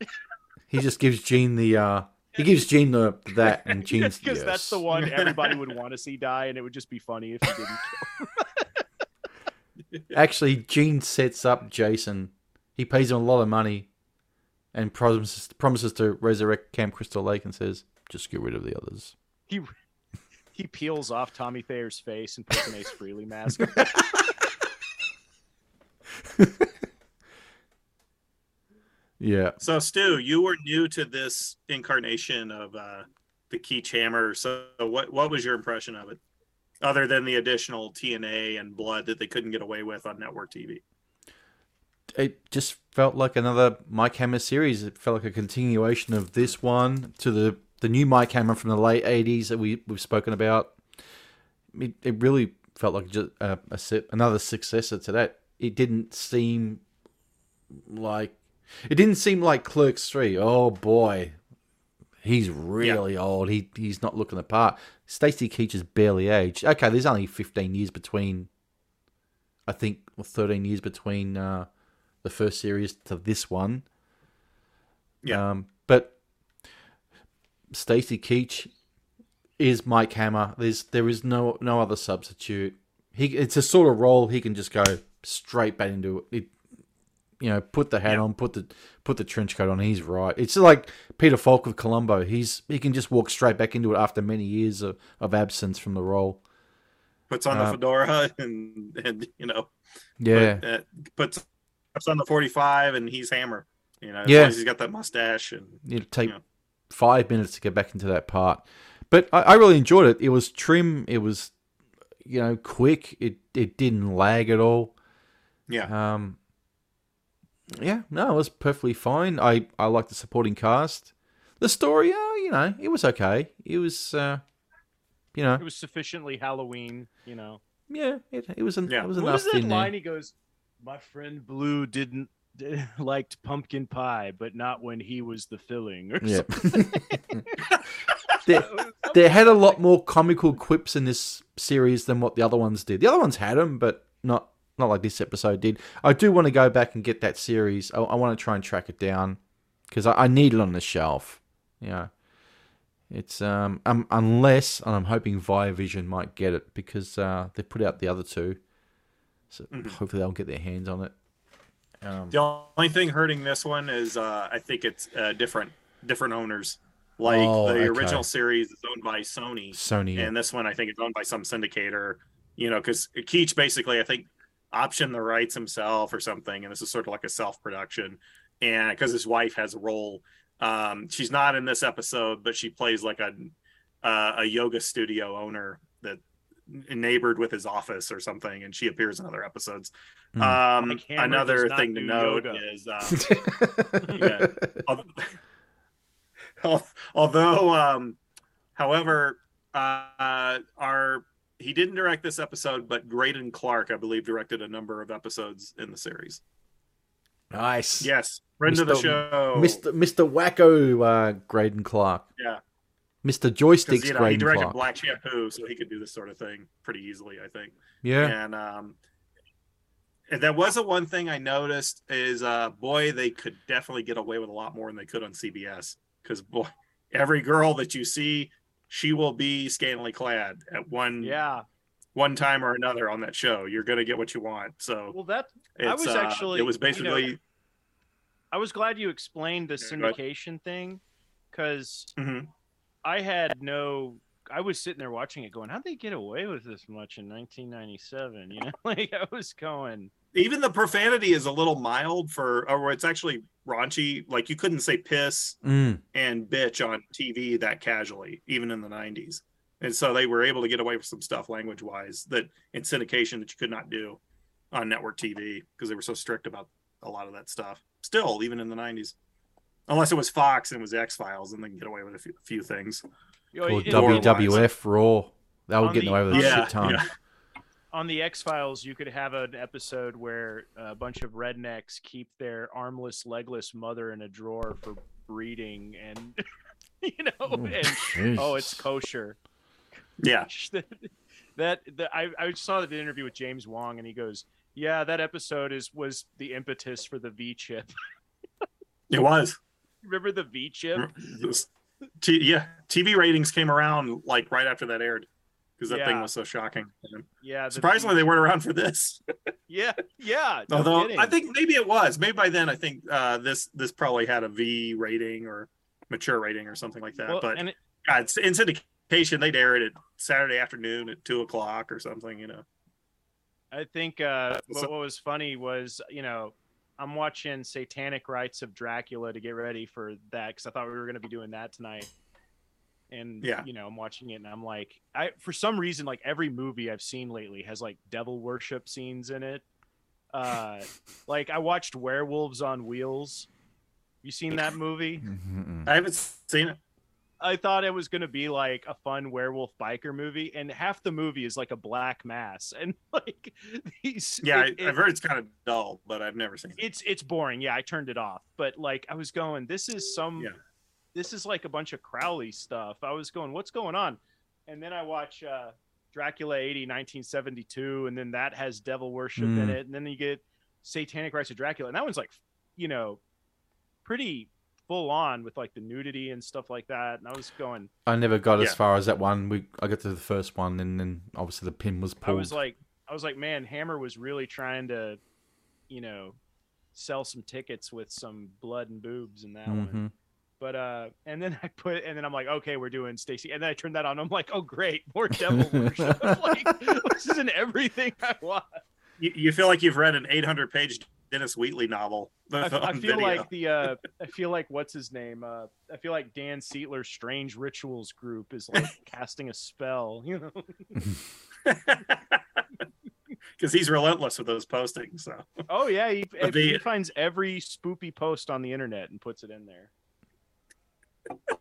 he just gives Gene the uh he gives Gene the that and Gene's because yes. that's the one everybody would want to see die, and it would just be funny if he didn't. Actually, Gene sets up Jason. He pays him a lot of money and promises promises to resurrect Camp Crystal Lake and says, "Just get rid of the others." He he peels off Tommy Thayer's face and puts an Ace Frehley mask. on. Yeah. So, Stu, you were new to this incarnation of uh, the Keach Hammer. So, what what was your impression of it, other than the additional TNA and blood that they couldn't get away with on network TV? it just felt like another Mike Hammer series. It felt like a continuation of this one to the the new Mike Hammer from the late '80s that we we've spoken about. It, it really felt like just a, a another successor to that. It didn't seem like it didn't seem like Clerks Three. Oh boy, he's really old. He he's not looking the part. Stacy Keach is barely aged. Okay, there's only 15 years between. I think or 13 years between uh, the first series to this one. Yeah. Um, but Stacy Keach is Mike Hammer. There's there is no no other substitute. He it's a sort of role he can just go straight back into it. you know, put the hat Yeah. on, put the put the trench coat on. He's right. It's like Peter Falk of Columbo. He's he can just walk straight back into it after many years of, of absence from the role. Puts on the Uh, fedora and and you know, Yeah, put, uh, puts puts on the forty five and he's Hammer. You know, Yeah. he's got that mustache and it'll take Yeah. five minutes to get back into that part. But I, I really enjoyed it. It was trim. It was, you know, quick. It it didn't lag at all. yeah, Um, yeah, no, it was perfectly fine. I I liked the supporting cast. The story, uh, you know, it was okay. It was, uh, you know, It was sufficiently Halloween, you know. yeah, it, it was. An, Yeah. It was What enough is that line? there. He goes, "My friend Blue didn't liked pumpkin pie, but not when he was the filling." Or Yeah. something. there, there had a lot more comical quips in this series than what the other ones did. The other ones had them, but not not like this episode did. I do want to go back and get that series. I, I want to try and track it down because I, I need it on the shelf. You know, it's um, um unless and I'm hoping Via Vision might get it because uh, they put out the other two, so Mhm. hopefully they'll get their hands on it. Um, the only thing hurting this one is uh, I think it's uh, different different owners. Like Oh, the okay. original series is owned by Sony, Sony, and this one I think is owned by some syndicator. You know, because Keach basically I think optioned the rights himself or something, and this is sort of like a self production. And because his wife has a role, um, she's not in this episode, but she plays like a uh, a yoga studio owner that neighbored with his office or something, and she appears in other episodes. Hmm. Um, another thing to note yoga. is. Um, yeah. Al- although um however uh our he didn't direct this episode but greydon clark i believe directed a number of episodes in the series nice. yes friend of the Mr. show Mr. Mr. Wacko, uh, Greydon Clark. Yeah. Mr. Joysticks, you know, he directed Clark. black shampoo so he could do this sort of thing pretty easily i think yeah. and um and that was a one thing i noticed is uh boy they could definitely get away with a lot more than they could on cbs because boy every girl that you see she will be scantily clad at one yeah. one time or another on that show you're gonna get what you want so Well, that I was uh, actually- it was you know- basically I was glad you explained the Yeah, go ahead. syndication thing because Mhm. I had no. I was sitting there watching it, going, "How'd they get away with this much in 1997?" You know, like I was going, Even the profanity is a little mild for, or it's actually raunchy. Like you couldn't say piss Mm. and bitch on TV that casually, even in the 90s. And so they were able to get away with some stuff language wise that in syndication that you could not do on network TV because they were so strict about a lot of that stuff. Still, even in the 90s. Unless it was Fox and it was X Files, and they can get away with a few, few things. you Or WWF Raw. They were On getting the- away with a Yeah, shit ton. yeah. On the X Files, you could have an episode where a bunch of rednecks keep their armless, legless mother in a drawer for breeding, and you know, Oh, and oh, it's kosher. Yeah. that that I, I saw the interview with James Wong, and he goes, "Yeah, that episode is was the impetus for the V chip. It was. Remember the V chip? T- yeah. TV ratings came around like right after that aired because that thing was so shocking. Yeah, the Surprisingly, V- they weren't around for this. yeah, yeah. no Although kidding. I think maybe it was. Maybe by then I think uh, this this probably had a V rating or mature rating or something like that. Well, but it, God, it's in syndication, they'd air it at Saturday afternoon at two o'clock or something. You know. I think uh, what, what was funny was, you know, I'm watching Satanic Rites of Dracula to get ready for that because I thought we were going to be doing that tonight. And Yeah. you know, I'm watching it and I'm like, I for some reason, like every movie I've seen lately has like devil worship scenes in it. Uh, like I watched Werewolves on Wheels. You seen that movie? Mhm. I haven't seen it. I thought it was gonna be like a fun werewolf biker movie, and half the movie is like a black mass, and like these. Yeah, it- I, it- I've heard it's kind of dull, but I've never seen it. it's it's boring. Yeah, I turned it off. But like I was going, this is some Yeah. This is like a bunch of Crowley stuff. I was going, what's going on? And then I watch uh Dracula A.D. 1972 and then that has devil worship in Mm. it and then you get Satanic Rites of Dracula and that one's like, you know, pretty full on with like the nudity and stuff like that. And I was going I never got as far as that one. We I got to the first one, and then obviously the pin was pulled. I was like I was like, man, Hammer was really trying to, you know, sell some tickets with some blood and boobs in that one. But uh, and then I put, and then I'm like, okay, we're doing Stacy, and then I turned that on. I'm like, oh great, more devil worship. like this isn't everything I want. You, you feel like you've read an 800 page Dennis Wheatley novel. I, I feel video. like the, uh, I feel like what's his name? Uh, I feel like Dan Seatler's Strange Rituals group is like casting a spell. You know? because he's relentless with those postings. So Oh yeah, he, But he finds every spoopy post on the internet and puts it in there.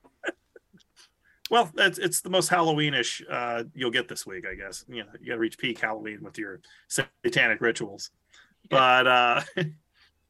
Well, it's it's the most Halloweenish uh, you'll get this week, I guess. You know, you got to reach peak Halloween with your satanic rituals. But uh,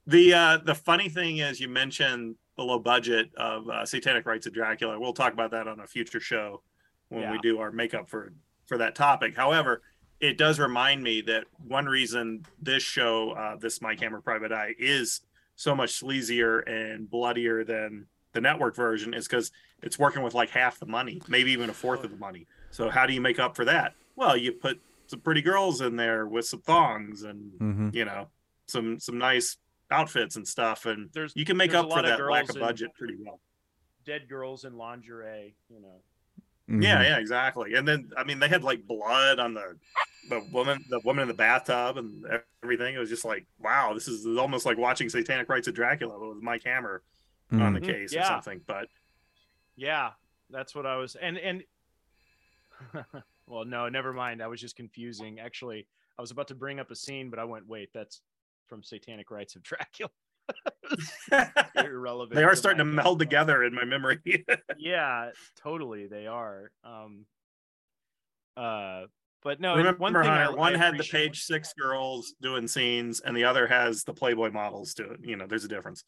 the uh, the funny thing is, you mentioned the low budget of uh, Satanic Rites of Dracula. We'll talk about that on a future show when we do our makeup for for that topic. However, it does remind me that one reason this show, uh, this Mike Hammer Private Eye, is so much sleazier and bloodier than the network version is because it's working with like half the money, maybe even a fourth of the money. So how do you make up for that? Well, you put some pretty girls in there with some thongs and Mhm. you know some some nice outfits and stuff, and There's you can make up for lot of that lack of budget pretty well. dead girls in lingerie. You know. Yeah, Mhm. yeah, exactly. And then I mean they had like blood on the the woman the woman in the bathtub and everything. It was just like, wow, this is almost like watching Satanic Rites of Dracula with Mike Hammer on the Mhm. case or something. But Yeah, that's what I was, and and. well, no, never mind. I was just confusing. Actually, I was about to bring up a scene, but I went, wait, that's from Satanic Rites of Dracula. Irrelevant. they are to starting to meld background. together in my memory. yeah totally they are um uh but no Remember, one thing I, one I had the page six girls doing scenes, and the other has the Playboy models doing. You know, there's a difference.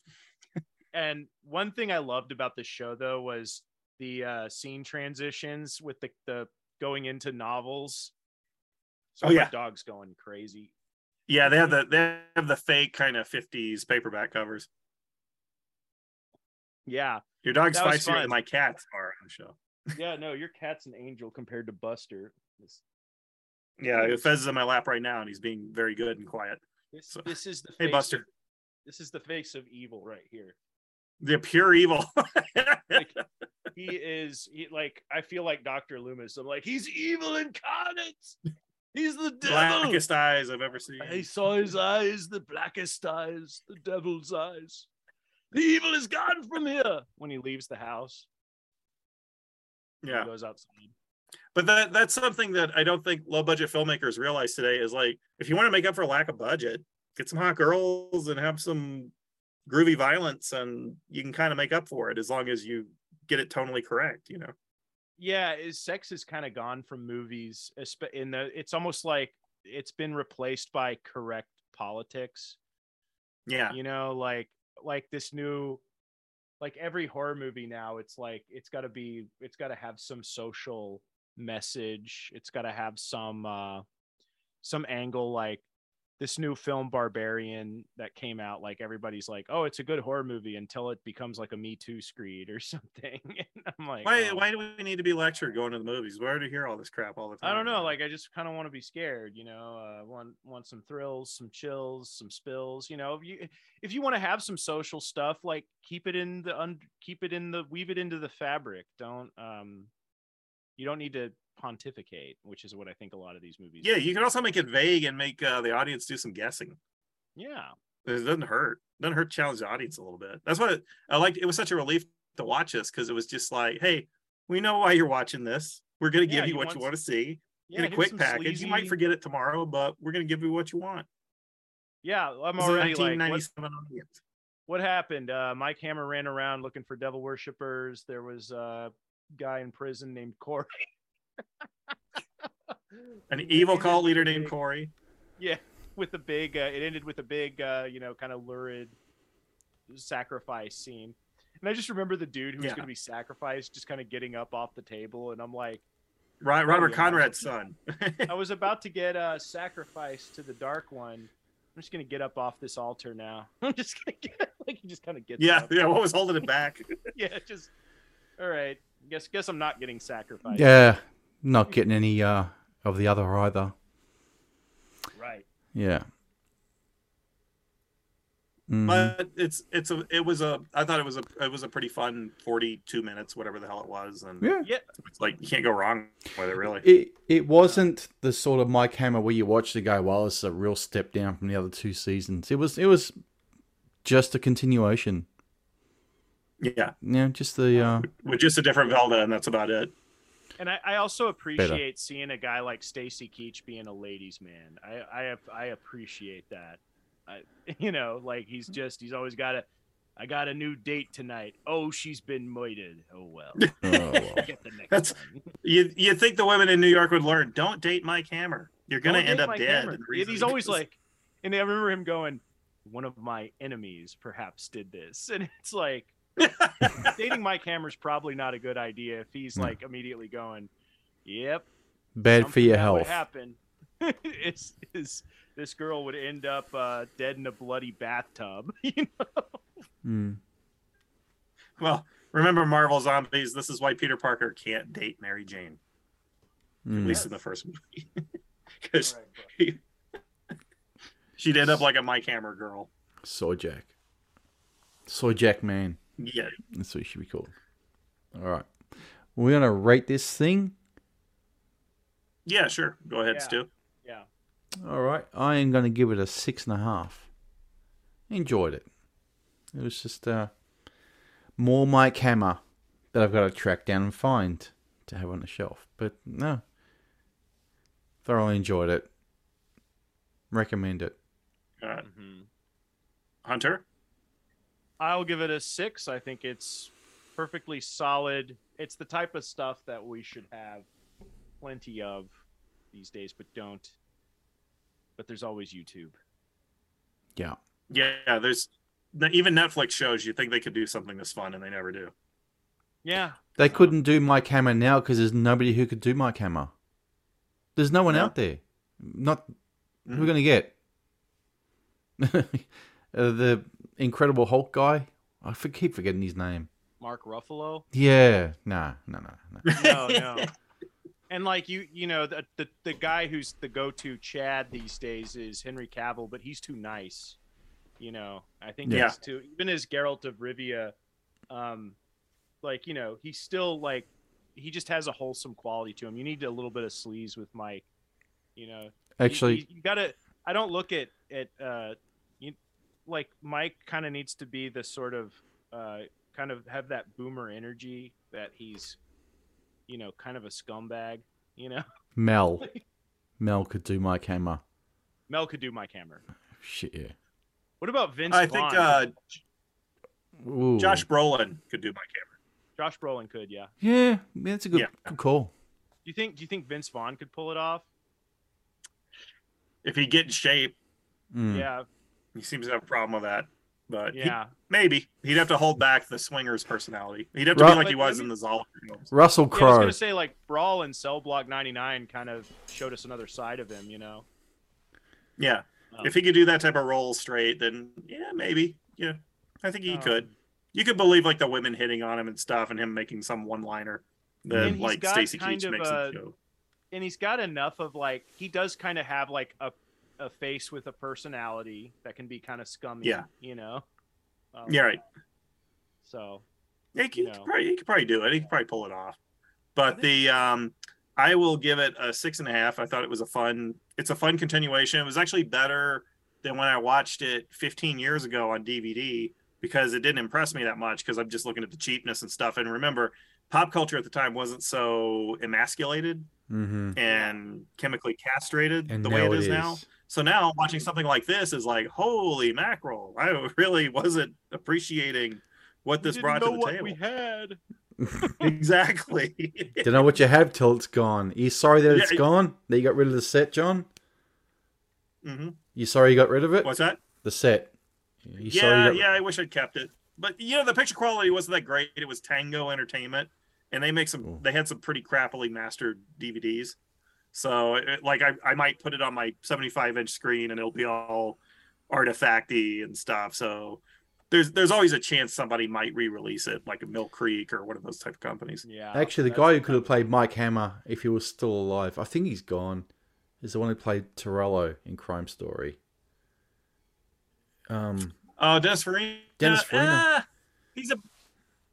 And one thing i loved about the show though was the uh scene transitions with the the going into novels so Oh, yeah. dog's going crazy Yeah, they have the they have the fake kind of '50s paperback covers. yeah Your dog's spicier than my cats are on the show. yeah no your cat's an angel compared to buster this Yeah, Fez is in my lap right now, and he's being very good and quiet. this, So- this is the Hey, Buster. of, This is the face of evil right here. The pure evil. Like, he is he, like I feel like Doctor Loomis. I'm like he's evil incarnate. He's the devil. Blackest eyes I've ever seen. I saw his eyes, the blackest eyes, the devil's eyes. The evil is gone from here. When he leaves the house, Yeah. he goes outside. But that that's something that I don't think low budget filmmakers realize today is like if you want to make up for a lack of budget, get some hot girls and have some groovy violence and you can kind of make up for it as long as you get it tonally correct, you know. Yeah, is sex is kind of gone from movies. In the, it's almost like it's been replaced by correct politics. Yeah. you know like like this new like every horror movie now it's like it's got to be it's got to have some social message it's got to have some uh some angle like this new film barbarian that came out like everybody's like oh it's a good horror movie until it becomes like a me too screed or something and i'm like Why oh. why do we need to be lectured going to the movies? Where do we already hear all this crap all the time. I don't know. Like, I just kind of want to be scared. You know, uh, want want some thrills, some chills, some spills. You know, if you if you want to have some social stuff, like keep it in the un- keep it in the weave it into the fabric. Don't um, you don't need to pontificate, which is what I think a lot of these movies. Yeah, do. you can also make it vague and make uh, the audience do some guessing. yeah, It doesn't hurt. It doesn't hurt challenge the audience a little bit. That's what I liked. It was such a relief to watch this because it was just like, hey, we know why you're watching this. We're gonna Yeah, give you you what you want to see yeah. in a quick package. You might forget it tomorrow, but we're gonna give you what you want. Yeah, I'm This is a already like, what, what happened? Uh, Mike Hammer ran around looking for devil worshippers. There was a guy in prison named Corey. An evil cult leader named Corey. Yeah, with the big. Uh, it ended with a big, uh, you know, kind of lurid sacrifice scene. And I just remember the dude who was Yeah. going to be sacrificed just kind of getting up off the table, and I'm like, Ro- Robert yeah. Conrad's son. I was about to get uh, sacrificed to the Dark One. I'm just going to get up off this altar now. I'm just going to get like he just kind of gets yeah, up. yeah. What was holding it back? yeah, just all right. Guess guess I'm not getting sacrificed. Yeah, not getting any uh, of the other either. Right. Yeah. Mhm. but it's it's a it was a I thought it was a it was a pretty fun 42 minutes, whatever the hell it was, and yeah. Yeah. it's like you can't go wrong with it really. It it wasn't the sort of Mike Hammer where you watch the go, well, it's a real step down from the other two seasons. It was it was just a continuation. Yeah, Yeah, just the uh, with just a different Velda, and that's about it. And I, I also appreciate seeing a guy like Stacy Keach being a ladies' man. I I, I appreciate that. I, you know, like he's mm-hmm. just he's always got a. I got a new date tonight. Oh, she's been murdered. Oh well. oh, well. Get the next That's- one. You you think the women in New York would learn? Don't date Mike Hammer. You're gonna Don't end up Mike dead. Hammer. And the And reason he's always like, and I remember him going, "One of my enemies perhaps did this," and it's like, dating Mike Hammer's probably not a good idea if he's No. like immediately going, "Yep, bad for something your bad would health. happen. is is this girl would end up uh, dead in a bloody bathtub? you know? Mm. well, remember Marvel Zombies? This is why Peter Parker can't date Mary Jane, at Mm. least in the first movie, because she'd end up like a Mike Hammer girl. So Jack. So Jack Man. Yeah, That's what he should be called. All right. We're gonna rate this thing. yeah, sure. Go ahead, Yeah. Stu. Yeah. All right. I am gonna give it a six and a half. Enjoyed it. It was just uh, more Mike Hammer that I've got to track down and find to have on the shelf. But no, thoroughly enjoyed it. Recommend it. Uh, Mhm. Hunter. I'll give it a six. I think it's perfectly solid. It's the type of stuff that we should have plenty of these days, but don't. But there's always YouTube. Yeah. Yeah, there's even Netflix shows you think they could do something this fun and they never do. Yeah. They couldn't do Mike Hammer now because there's nobody who could do Mike Hammer. There's no one No. out there. Not who Mhm. we're gonna get. uh, the Incredible Hulk guy. I for, keep forgetting his name. Mark Ruffalo. Yeah, no, no, no, no. No, no. And like you, you know, the, the the guy who's the go-to Chad these days is Henry Cavill, but he's too nice. You know, I think Yeah. he's too. Even as Geralt of Rivia, um, like you know, he's still like he just has a wholesome quality to him. You need a little bit of sleaze with Mike. You know, You- Actually, you, you gotta. I don't look at at uh, you like Mike kind of needs to be the sort of uh, kind of have that boomer energy that he's, you know, kind of a scumbag. You know, Mel. Mel could do Mike Hammer. Mel could do Mike Hammer. Shit, yeah. What about Vince? I think uh, Ooh. Josh Brolin could do Mike Hammer. Josh Brolin could, yeah. Yeah, that's a good, Yeah. good call. Do you think? Do you think Vince Vaughn could pull it off? If he get in shape, Mm. Yeah, he seems to have a problem with that. But he- yeah. maybe he'd have to hold back the swingers personality. He'd have to Right. be like he But, I was mean- in the Zahler films. Russell Yeah, I was gonna say like Brawl and Cell Block '99 kind of showed us another side of him. You know. Yeah, Um, if he could do that type of role straight, then yeah, maybe. Yeah, I think he um, could. You could believe like the women hitting on him and stuff, and him making some one-liner And that like Stacy Keach makes a- him show. and he's got enough of like he does kind of have like a a face with a personality that can be kind of scummy. Yeah. You know. Um, Yeah, right. So Yeah, he, could, you he could know. probably, he could probably do it. He could probably pull it off. But the um, I will give it a six and a half. I thought it was a fun. It's a fun continuation. It was actually better than when I watched it 15 years ago on DVD because it didn't impress me that much because I'm just looking at the cheapness and stuff. And remember, pop culture at the time wasn't so emasculated hmm and chemically castrated And the way it it is is. now. So now watching something like this is like, holy mackerel! I really wasn't appreciating what this brought didn't to the what table. we had. exactly. Don't know what you have till it's gone. Are you sorry that it's Yeah. gone? That you got rid of the set, John? hmm You sorry you got rid of it? What's that? The set. You sorry yeah, you got... yeah. I wish I'd kept it, but you know the picture quality wasn't that great. It was Tango Entertainment, and they make some. Ooh. They had some pretty crappily mastered DVDs. So, it, like, I, I might put it on my 75 inch screen, and it'll be all artifacty and stuff. So, there's there's always a chance somebody might re-release it, like a Mill Creek or one of those type of companies. Yeah. Actually, the guy who could have played Mike Hammer if he was still alive, I think he's gone, is the one who played Torello in Crime Story. Um, Oh, Dennis Farina. Dennis Farina. eh, he's a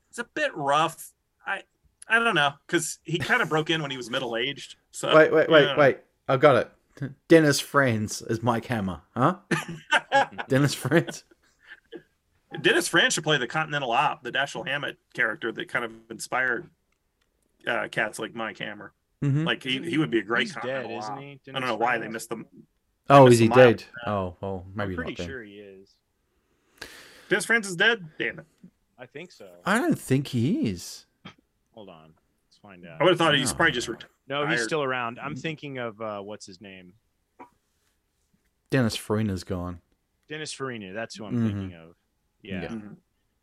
he's a bit rough. I I don't know because he kind of broke in when he was middle aged. So wait, wait, wait, yeah. wait. I got it. Dennis Franz is Mike Hammer, huh? Dennis Franz? Dennis Franz should play the Continental Op, the Dashiell Hammett character that kind of inspired uh, cats like Mike Hammer. hmm Like he, he would be a great He's dead, Continental isn't Op. he? I don't know why they missed them. Oh, missed is he dead? Oh, well, maybe I'm pretty not then. sure he is. Dennis Franz is dead. Damn it! I think so. I don't think he is. Hold on. Let's find out. I would have thought he's No. probably just retired. No, he's still around. I'm thinking of uh, what's his name, Dennis Farina's gone. Dennis Farina. That's who I'm Mhm. thinking of. Yeah, Yeah. Mhm.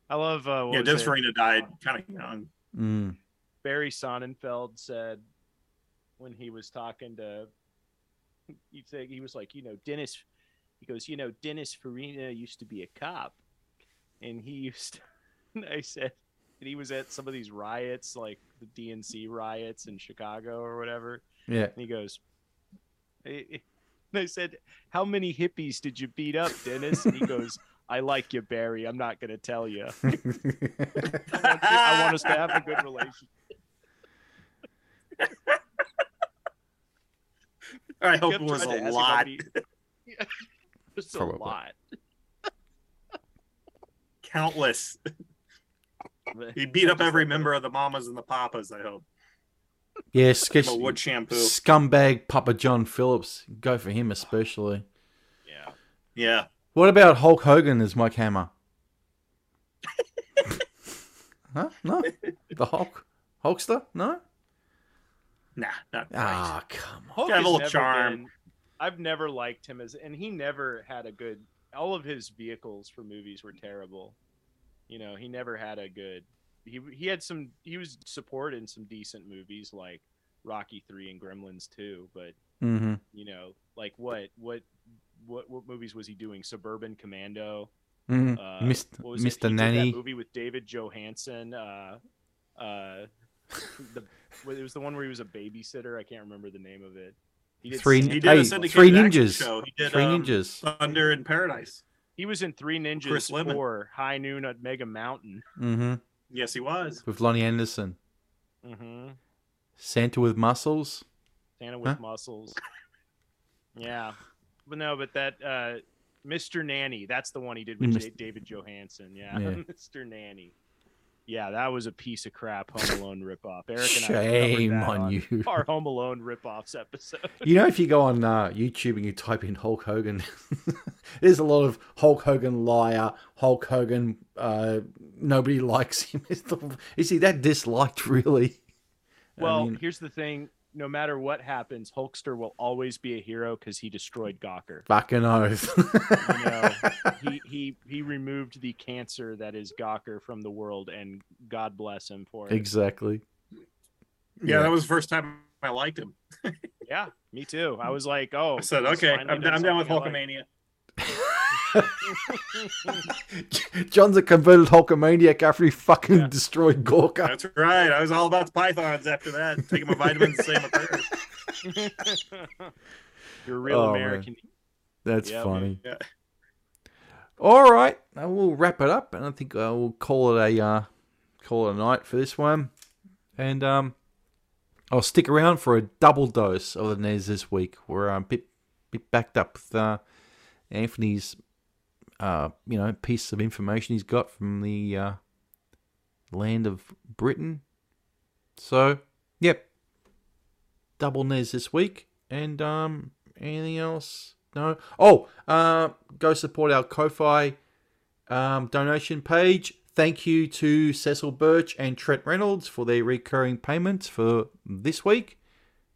I love. Uh, what Yeah, Dennis it? Farina died kind of young. Mm. Barry Sonnenfeld said when he was talking to he said he was like, you know, Dennis he goes, you know, Dennis Farina used to be a cop and he used to, I said and he was at some of these riots like the DNC riots in Chicago or whatever Yeah. and he goes eh, said, How many hippies did you beat up, Dennis? And he goes, I like you, Barry. I'm not gonna tell you. I want, I want us to have a good relationship. I hope it was a lot. if I'd Yeah, Just a lot. Countless. But- He beat up every member of the mamas and the papas. I hope. yeah, sketch, A wood shampoo. scumbag Papa John Phillips. Go for him especially. Yeah. Yeah. What about Hulk Hogan as Mike Hammer? huh? No? The Hulk? Hulkster? No? Nah, not right. Ah, come on. Hulk Got a little never charm. been- I've never liked him as, and he never had a good. All of his vehicles for movies were terrible. You know, he never had a good. He he had some. He was support in some decent movies like Rocky Three and Gremlins Two, but Mm-hmm. you know, like what what what what movies was he doing? Suburban Commando. Mm-hmm. Uh, Mist- what was? Mr. Nanny. that movie with David Johansen. Uh, uh, the it was the one where he was a babysitter. I can't remember the name of it. He did Three- He did Hey, a Three Ninjas. show. He did Three um, Ninjas. Thunder in Paradise. He He was in Three Ninjas Chris Lemon. Four, High Noon at Mega Mountain. Mm-hmm. Yes, he was. With Loni Anderson. Mm-hmm. Santa with muscles. Santa with Huh? muscles. Yeah, but no, but that uh, Mr. Nanny, that's the one he did with Mis- David Johansen. Yeah, Yeah. Mr. Nanny. Yeah, that was a piece of crap Home Alone ripoff. Eric and I Shame covered that on you. Our Home Alone ripoffs episode. You know, if you go on uh, YouTube and you type in Hulk Hogan, there's a lot of Hulk Hogan liar, Hulk Hogan, uh, nobody likes him. Is he that disliked, really? I Well, mean, here's the thing: no matter what happens, Hulkster will always be a hero because he destroyed Gawker. fucking oath. You know, he he he removed the cancer that is Gawker from the world, and God bless him for it. exactly. Yeah, Yeah. that was the first time I liked him. Yeah, me too. I was like, oh, I said, okay, I'm, I'm down with something I Hulkamania. John's a converted Hulkamaniac after he fucking Yeah. destroyed Gawker. That's right. I was all about the pythons after that. Taking my vitamins, the same approach. like. You're a real Oh, man. American. That's Yeah, funny. Yeah. All right, now we'll wrap it up, and I think uh, we'll call it a uh, call it a night for this one. And um, I'll stick around for a double dose of the NES this week. We're a bit bit backed up with uh, Anthony's uh, you know piece of information he's got from the uh, land of Britain. So, yep, double NES this week. And um, anything else? No. Oh, uh, go support our Ko-fi um, donation page. Thank you to Cecil Birch and Trent Reynolds for their recurring payments for this week,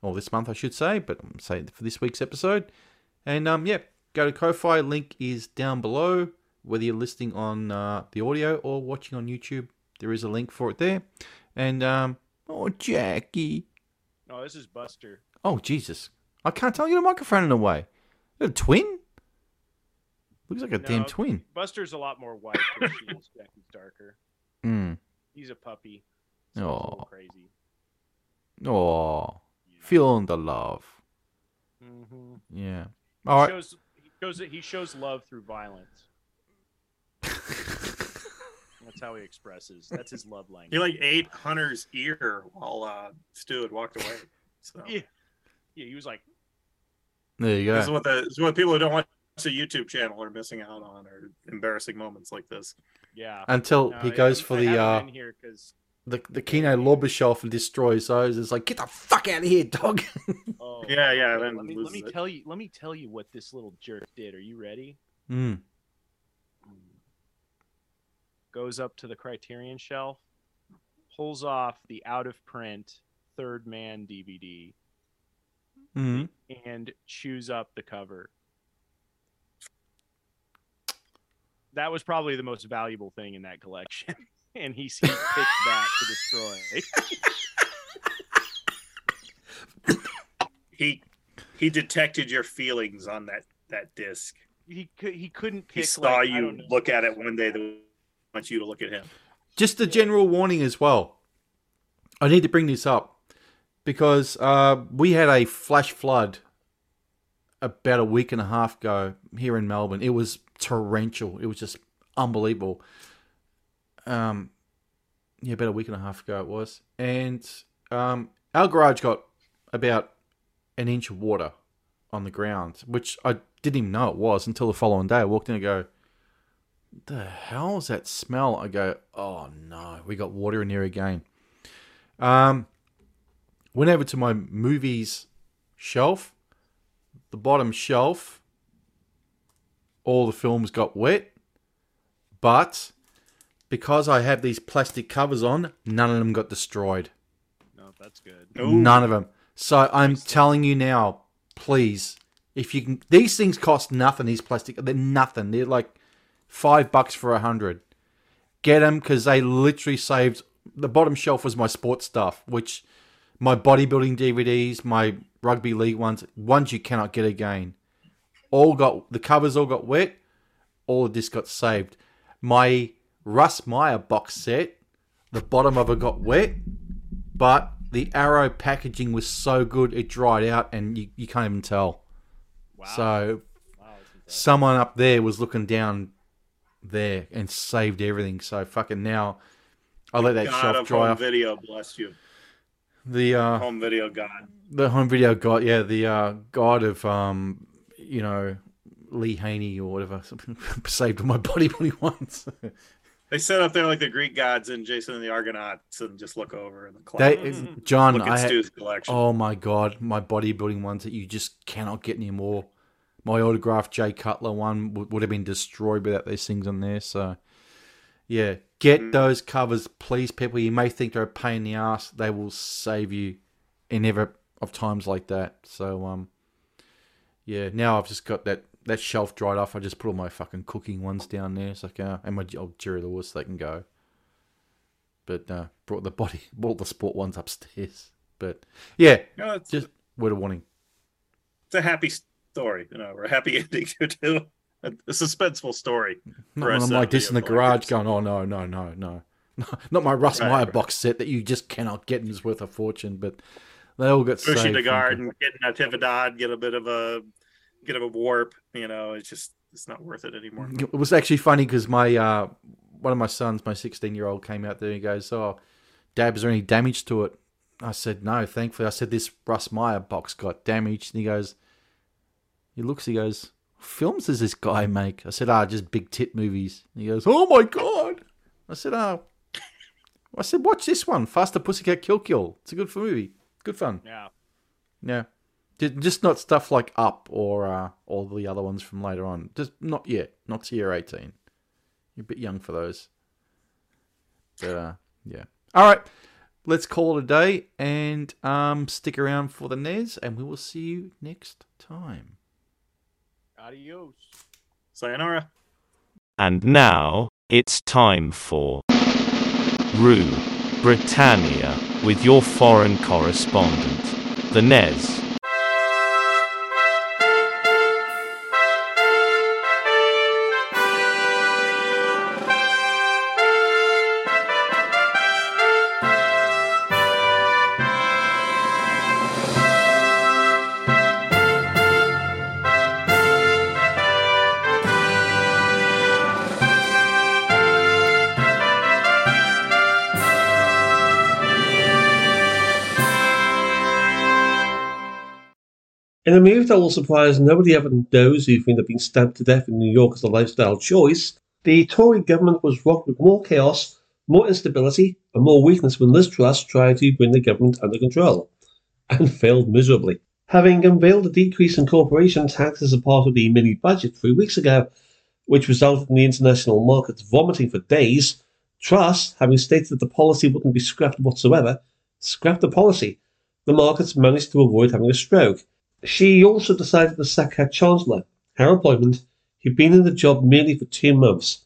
or this month, I should say, but I'm saying for this week's episode. And um, yeah, go to Ko-fi. Link is down below. Whether you're listening on uh, the audio or watching on YouTube, there is a link for it there. And um, oh, Jackie. No, this is Buster. Oh Jesus! I can't tell you the microphone in a way. A twin? Looks like a damn twin. Buster's a lot more white than she is. Jackie's darker. Mm. He's a puppy. So he's a crazy. Oh, Yeah. feeling the love. Mhm. Yeah. All right. shows he shows he shows love through violence. That's how he expresses. That's his love language. He like ate Hunter's ear while uh, Stu had walked away. So Yeah. Yeah, he was like, there you go." this is what the this is what people who don't watch the YouTube channel are missing out on, or embarrassing moments like this. yeah. Until No, he goes I for the uh here because the the Kino Lorber shelf and destroys those. It's like get the fuck out of here, dog. oh, Yeah, yeah, then let me let me tell you let me tell you what this little jerk did. Are you ready? mm. Goes up to the Criterion shelf, pulls off the out of print Third Man DVD, Mm. and chews up the cover. That was probably the most valuable thing in that collection, and he, he picked that to destroy. He he detected your feelings on that that disc. He could he couldn't He saw like, you know. look at it one day that wants you to look at him. Just a general warning as well. I need to bring this up because uh, we had a flash flood about a week and a half ago here in Melbourne. It was torrential. It was just unbelievable. Um, yeah, about a week and a half ago it was, and um, our garage got about an inch of water on the ground, which I didn't even know it was until the following day. I walked in and go, the hell is that smell? I go, oh no, we got water in here again. Um, went over to my movies shelf. The bottom shelf, all the films got wet, but because I have these plastic covers on, none of them got destroyed. No, that's good. Ooh. None of them. So I'm telling you now, please, if you can, these things cost nothing. These plastic, they're nothing. They're like five bucks for a hundred. Get them because they literally saved. The bottom shelf was my sports stuff, which my bodybuilding DVDs, my rugby league ones, ones you cannot get again. All got the covers all got wet. All of this got saved. My Russ Meyer box set, the bottom of it got wet, but the arrow packaging was so good it dried out and you, you can't even tell. Wow. So wow, someone up there was looking down there and saved everything. So fucking now, I let that God shelf of dry home off. video bless you. The uh, Home video God. the home video god, yeah, the uh, god of um, you know, Lee Haney or whatever saved my body only once. They sit up there like the Greek gods in Jason and the Argonauts and just look over in the cloud. They, Mm-hmm. John, look at I had, Stu's collection. oh my god, my bodybuilding ones that you just cannot get anymore. My autographed Jay Cutler one would, would have been destroyed without these things on there. So, yeah, get Mm. those covers, please, people. You may think they're a pain in the ass. They will save you in ever of times like that. So, um, yeah, now I've just got that that shelf dried off. I just put all my fucking cooking ones down there. It's like, uh, and my old Jerry Lewis, they can go. But uh, brought the body, brought the sport ones upstairs. But yeah, it's, just word of warning. it's a happy story, you know, or a happy ending to a, a suspenseful story. Not when I'm like this in the garage going, oh no, no, no, no. Not my Russ Right, Meyer right. box set that you just cannot get and is worth a fortune, but they all got Pushing saved. the and getting a Tivadad, get a bit of a get a warp. You know, it's just it's not worth it anymore. It was actually funny because my uh, one of my sons, my 16 year old, came out there and he goes, "Oh, Dad, is there any damage to it?" I said, "No, thankfully." I said, "This Russ Meyer box got damaged," and he goes, he looks, he goes, "Films does this guy make?" I said, "Ah, just big tit movies." And he goes, "Oh my god!" I said, "Ah." I said, watch this one, Faster Pussycat Kill Kill. It's a good for movie. Good fun. Yeah. Yeah. Ju- Just not stuff like Up or uh, all the other ones from later on. Just not yet. Not to year 18. You're a bit young for those. But, uh, yeah. All right. Let's call it a day and um, stick around for the NES, and we will see you next time. Adios. Sayonara. And now, it's time for Rue Britannia with your foreign correspondent, the Nez. In a move that will surprise nobody than those who think they've been stabbed to death in New York as a lifestyle choice, the Tory government was rocked with more chaos, more instability, and more weakness when Liz Truss tried to bring the government under control, and failed miserably. Having unveiled a decrease in corporation tax as a part of the mini budget three weeks ago, which resulted in the international markets vomiting for days, Truss, having stated that the policy wouldn't be scrapped whatsoever, scrapped the policy. The markets managed to avoid having a stroke. She also decided to sack her Chancellor, Harold Boydman, who'd been in the job merely for two months.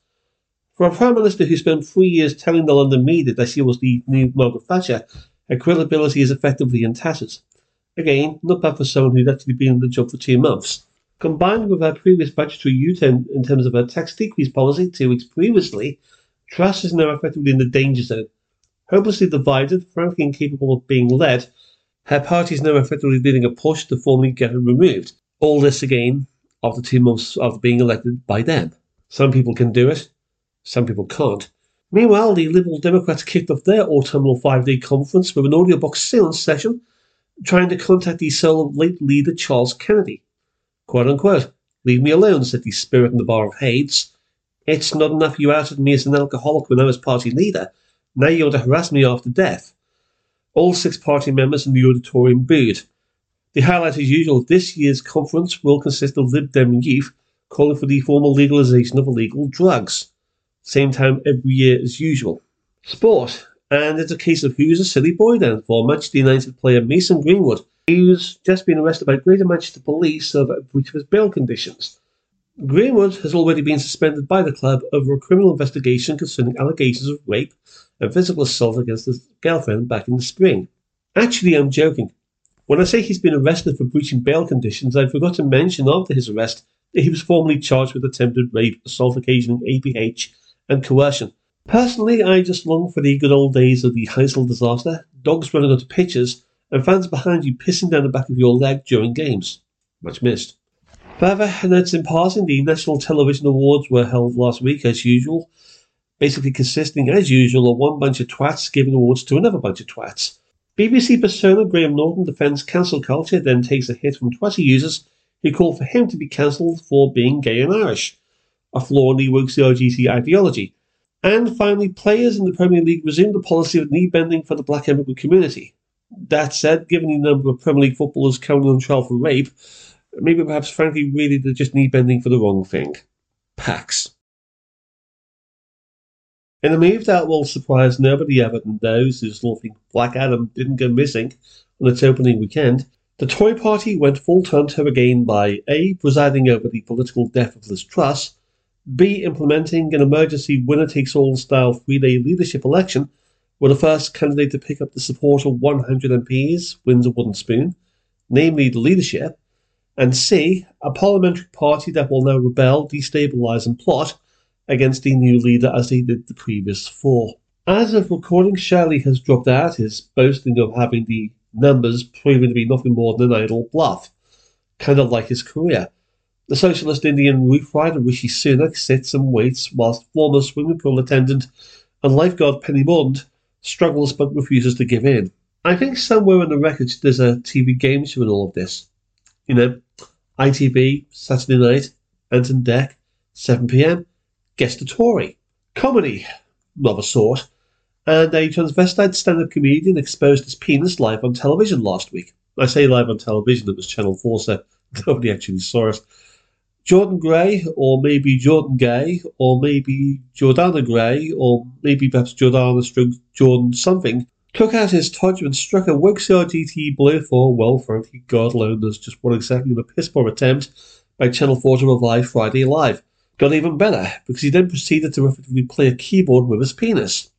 For a Prime Minister who spent three years telling the London media that she was the new Margaret Thatcher, her credibility is effectively in tatters. Again, not bad for someone who'd actually been in the job for two months. Combined with her previous budgetary U-turn in terms of her tax decrease policy two weeks previously, Truss is now effectively in the danger zone. Hopelessly divided, frankly incapable of being led, her party is now effectively leading a push to formally get her removed. All this again after two months of being elected by them. Some people can do it, some people can't. Meanwhile, the Liberal Democrats kicked off their autumnal five day conference with an audio audiobook silence session trying to contact the soul of late leader Charles Kennedy. Quote unquote, Leave me alone, said the spirit in the bar of Hades. It's not enough you outed me as an alcoholic when I was party leader. Now you want to harass me after death. All six party members in the auditorium booed. The highlight, as usual, this year's conference will consist of Lib Dem youth calling for the formal legalization of illegal drugs. Same time every year as usual. Sport. And it's a case of who's a silly boy then for Manchester United player Mason Greenwood, who's just been arrested by Greater Manchester Police over breach of his bail conditions. Greenwood has already been suspended by the club over a criminal investigation concerning allegations of rape and physical assault against his girlfriend back in the spring. Actually, I'm joking. When I say he's been arrested for breaching bail conditions, I forgot to mention after his arrest that he was formally charged with attempted rape, assault occasioning ABH, and coercion. Personally, I just long for the good old days of the Heysel disaster, dogs running onto pitches, and fans behind you pissing down the back of your leg during games. Much missed. Further notes in passing, the National Television Awards were held last week as usual, basically consisting as usual of one bunch of twats giving awards to another bunch of twats. BBC persona Graham Norton defends cancel culture, then takes a hit from Twitter users who call for him to be cancelled for being gay and Irish, a flaw in the woke ideology. And finally, players in the Premier League resumed the policy of knee bending for the black immigrant community. That said, given the number of Premier League footballers currently on trial for rape, maybe perhaps frankly really they're just knee bending for the wrong thing. Pax. In a move that will surprise nobody other than those who still think Black Adam didn't go missing on its opening weekend, the Tory party went full Tonto again by A. presiding over the political death of Liz Truss, B. implementing an emergency winner takes all style three day leadership election where the first candidate to pick up the support of 100 MPs wins a wooden spoon, namely the leadership, and C, a parliamentary party that will now rebel, destabilise, and plot against the new leader as they did the previous four. As of recording, Shirley has dropped out, his boasting of having the numbers proving to be nothing more than an idle bluff, kind of like his career. The socialist Indian roof rider Rishi Sunak sits and waits whilst former swimming pool attendant and lifeguard Penny Mordaunt struggles but refuses to give in. I think somewhere in the records there's a TV game show in all of this. You know, ITV, Saturday night, Ant and Dec, 7pm, guest a Tory. Comedy, of a sort. And a transvestite stand up comedian exposed his penis live on television last week. I say live on television, it was Channel 4, so nobody actually saw it. Jordan Gray, or maybe Jordan Gay, or maybe Jordana Gray, or maybe perhaps Jordana Jordan something, took out his tudge and struck a Wixar GT blow for, well, frankly, God alone knows just what exactly the piss poor attempt by Channel 4 to revive Friday Live. Got even better, because he then proceeded to effectively play a keyboard with his penis.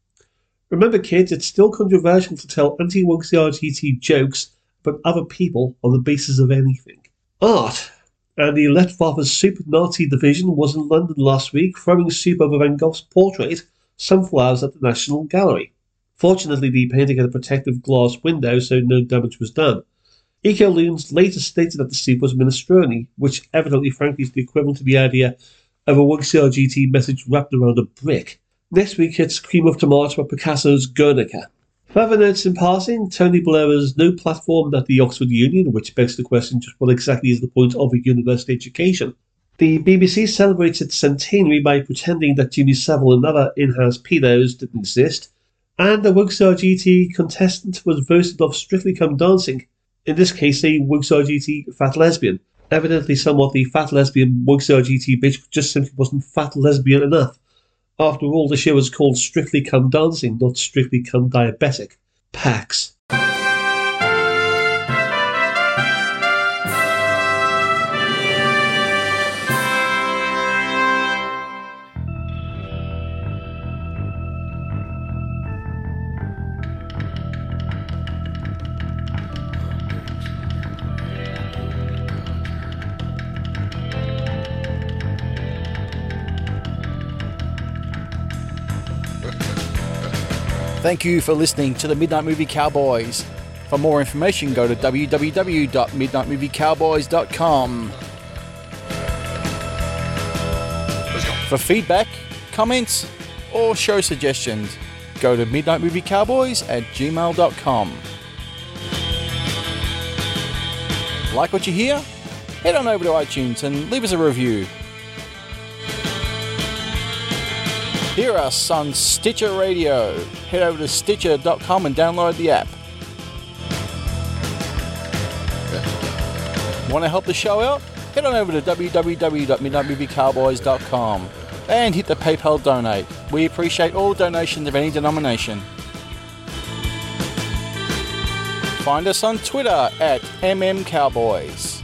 Remember, kids, it's still controversial to tell anti Wixar GT jokes about other people on the basis of anything. Art and the Luftwaffe's Super Nazi division was in London last week throwing soup over Van Gogh's portrait, Sunflowers, at the National Gallery. Fortunately, the painting had a protective glass window, so no damage was done. Ecoloons later stated that the soup was minestrone, which evidently, frankly, is the equivalent to the idea of a Wuxia GT message wrapped around a brick. Next week it's Cream of Tomato at Picasso's Guernica. Further notes in passing, Tony Blair has no platform at the Oxford Union, which begs the question just what exactly is the point of a university education? The BBC celebrates its centenary by pretending that Jimmy Savile and other in-house pedos didn't exist, and the Wuxar GT contestant was voted off Strictly Come Dancing, in this case a Wuxar GT fat lesbian. Evidently somewhat the fat lesbian Wuxar GT bitch just simply wasn't fat lesbian enough. After all, the show was called Strictly Come Dancing, not Strictly Come Diabetic. Pax. Thank you for listening to the Midnight Movie Cowboys. For more information, go to www.midnightmoviecowboys.com. For feedback, comments, or show suggestions, go to midnightmoviecowboys at gmail.com. Like what you hear? Head on over to iTunes and leave us a review. Hear us on Stitcher Radio. Head over to stitcher.com and download the app. Want to help the show out? Head on over to www.midnightmoviecowboys.com and hit the PayPal donate. We appreciate all donations of any denomination. Find us on Twitter at MMCowboys.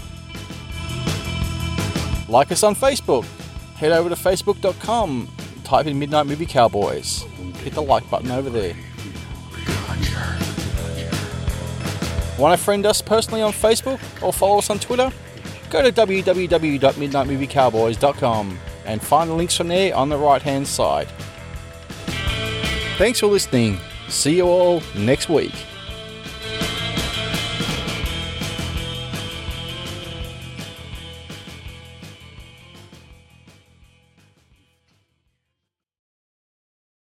Like us on Facebook. Head over to facebook.com type in Midnight Movie Cowboys. Hit the like button over there. Want to friend us personally on Facebook or follow us on Twitter? Go to www.midnightmoviecowboys.com and find the links from there on the right hand side. Thanks for listening. See you all next week.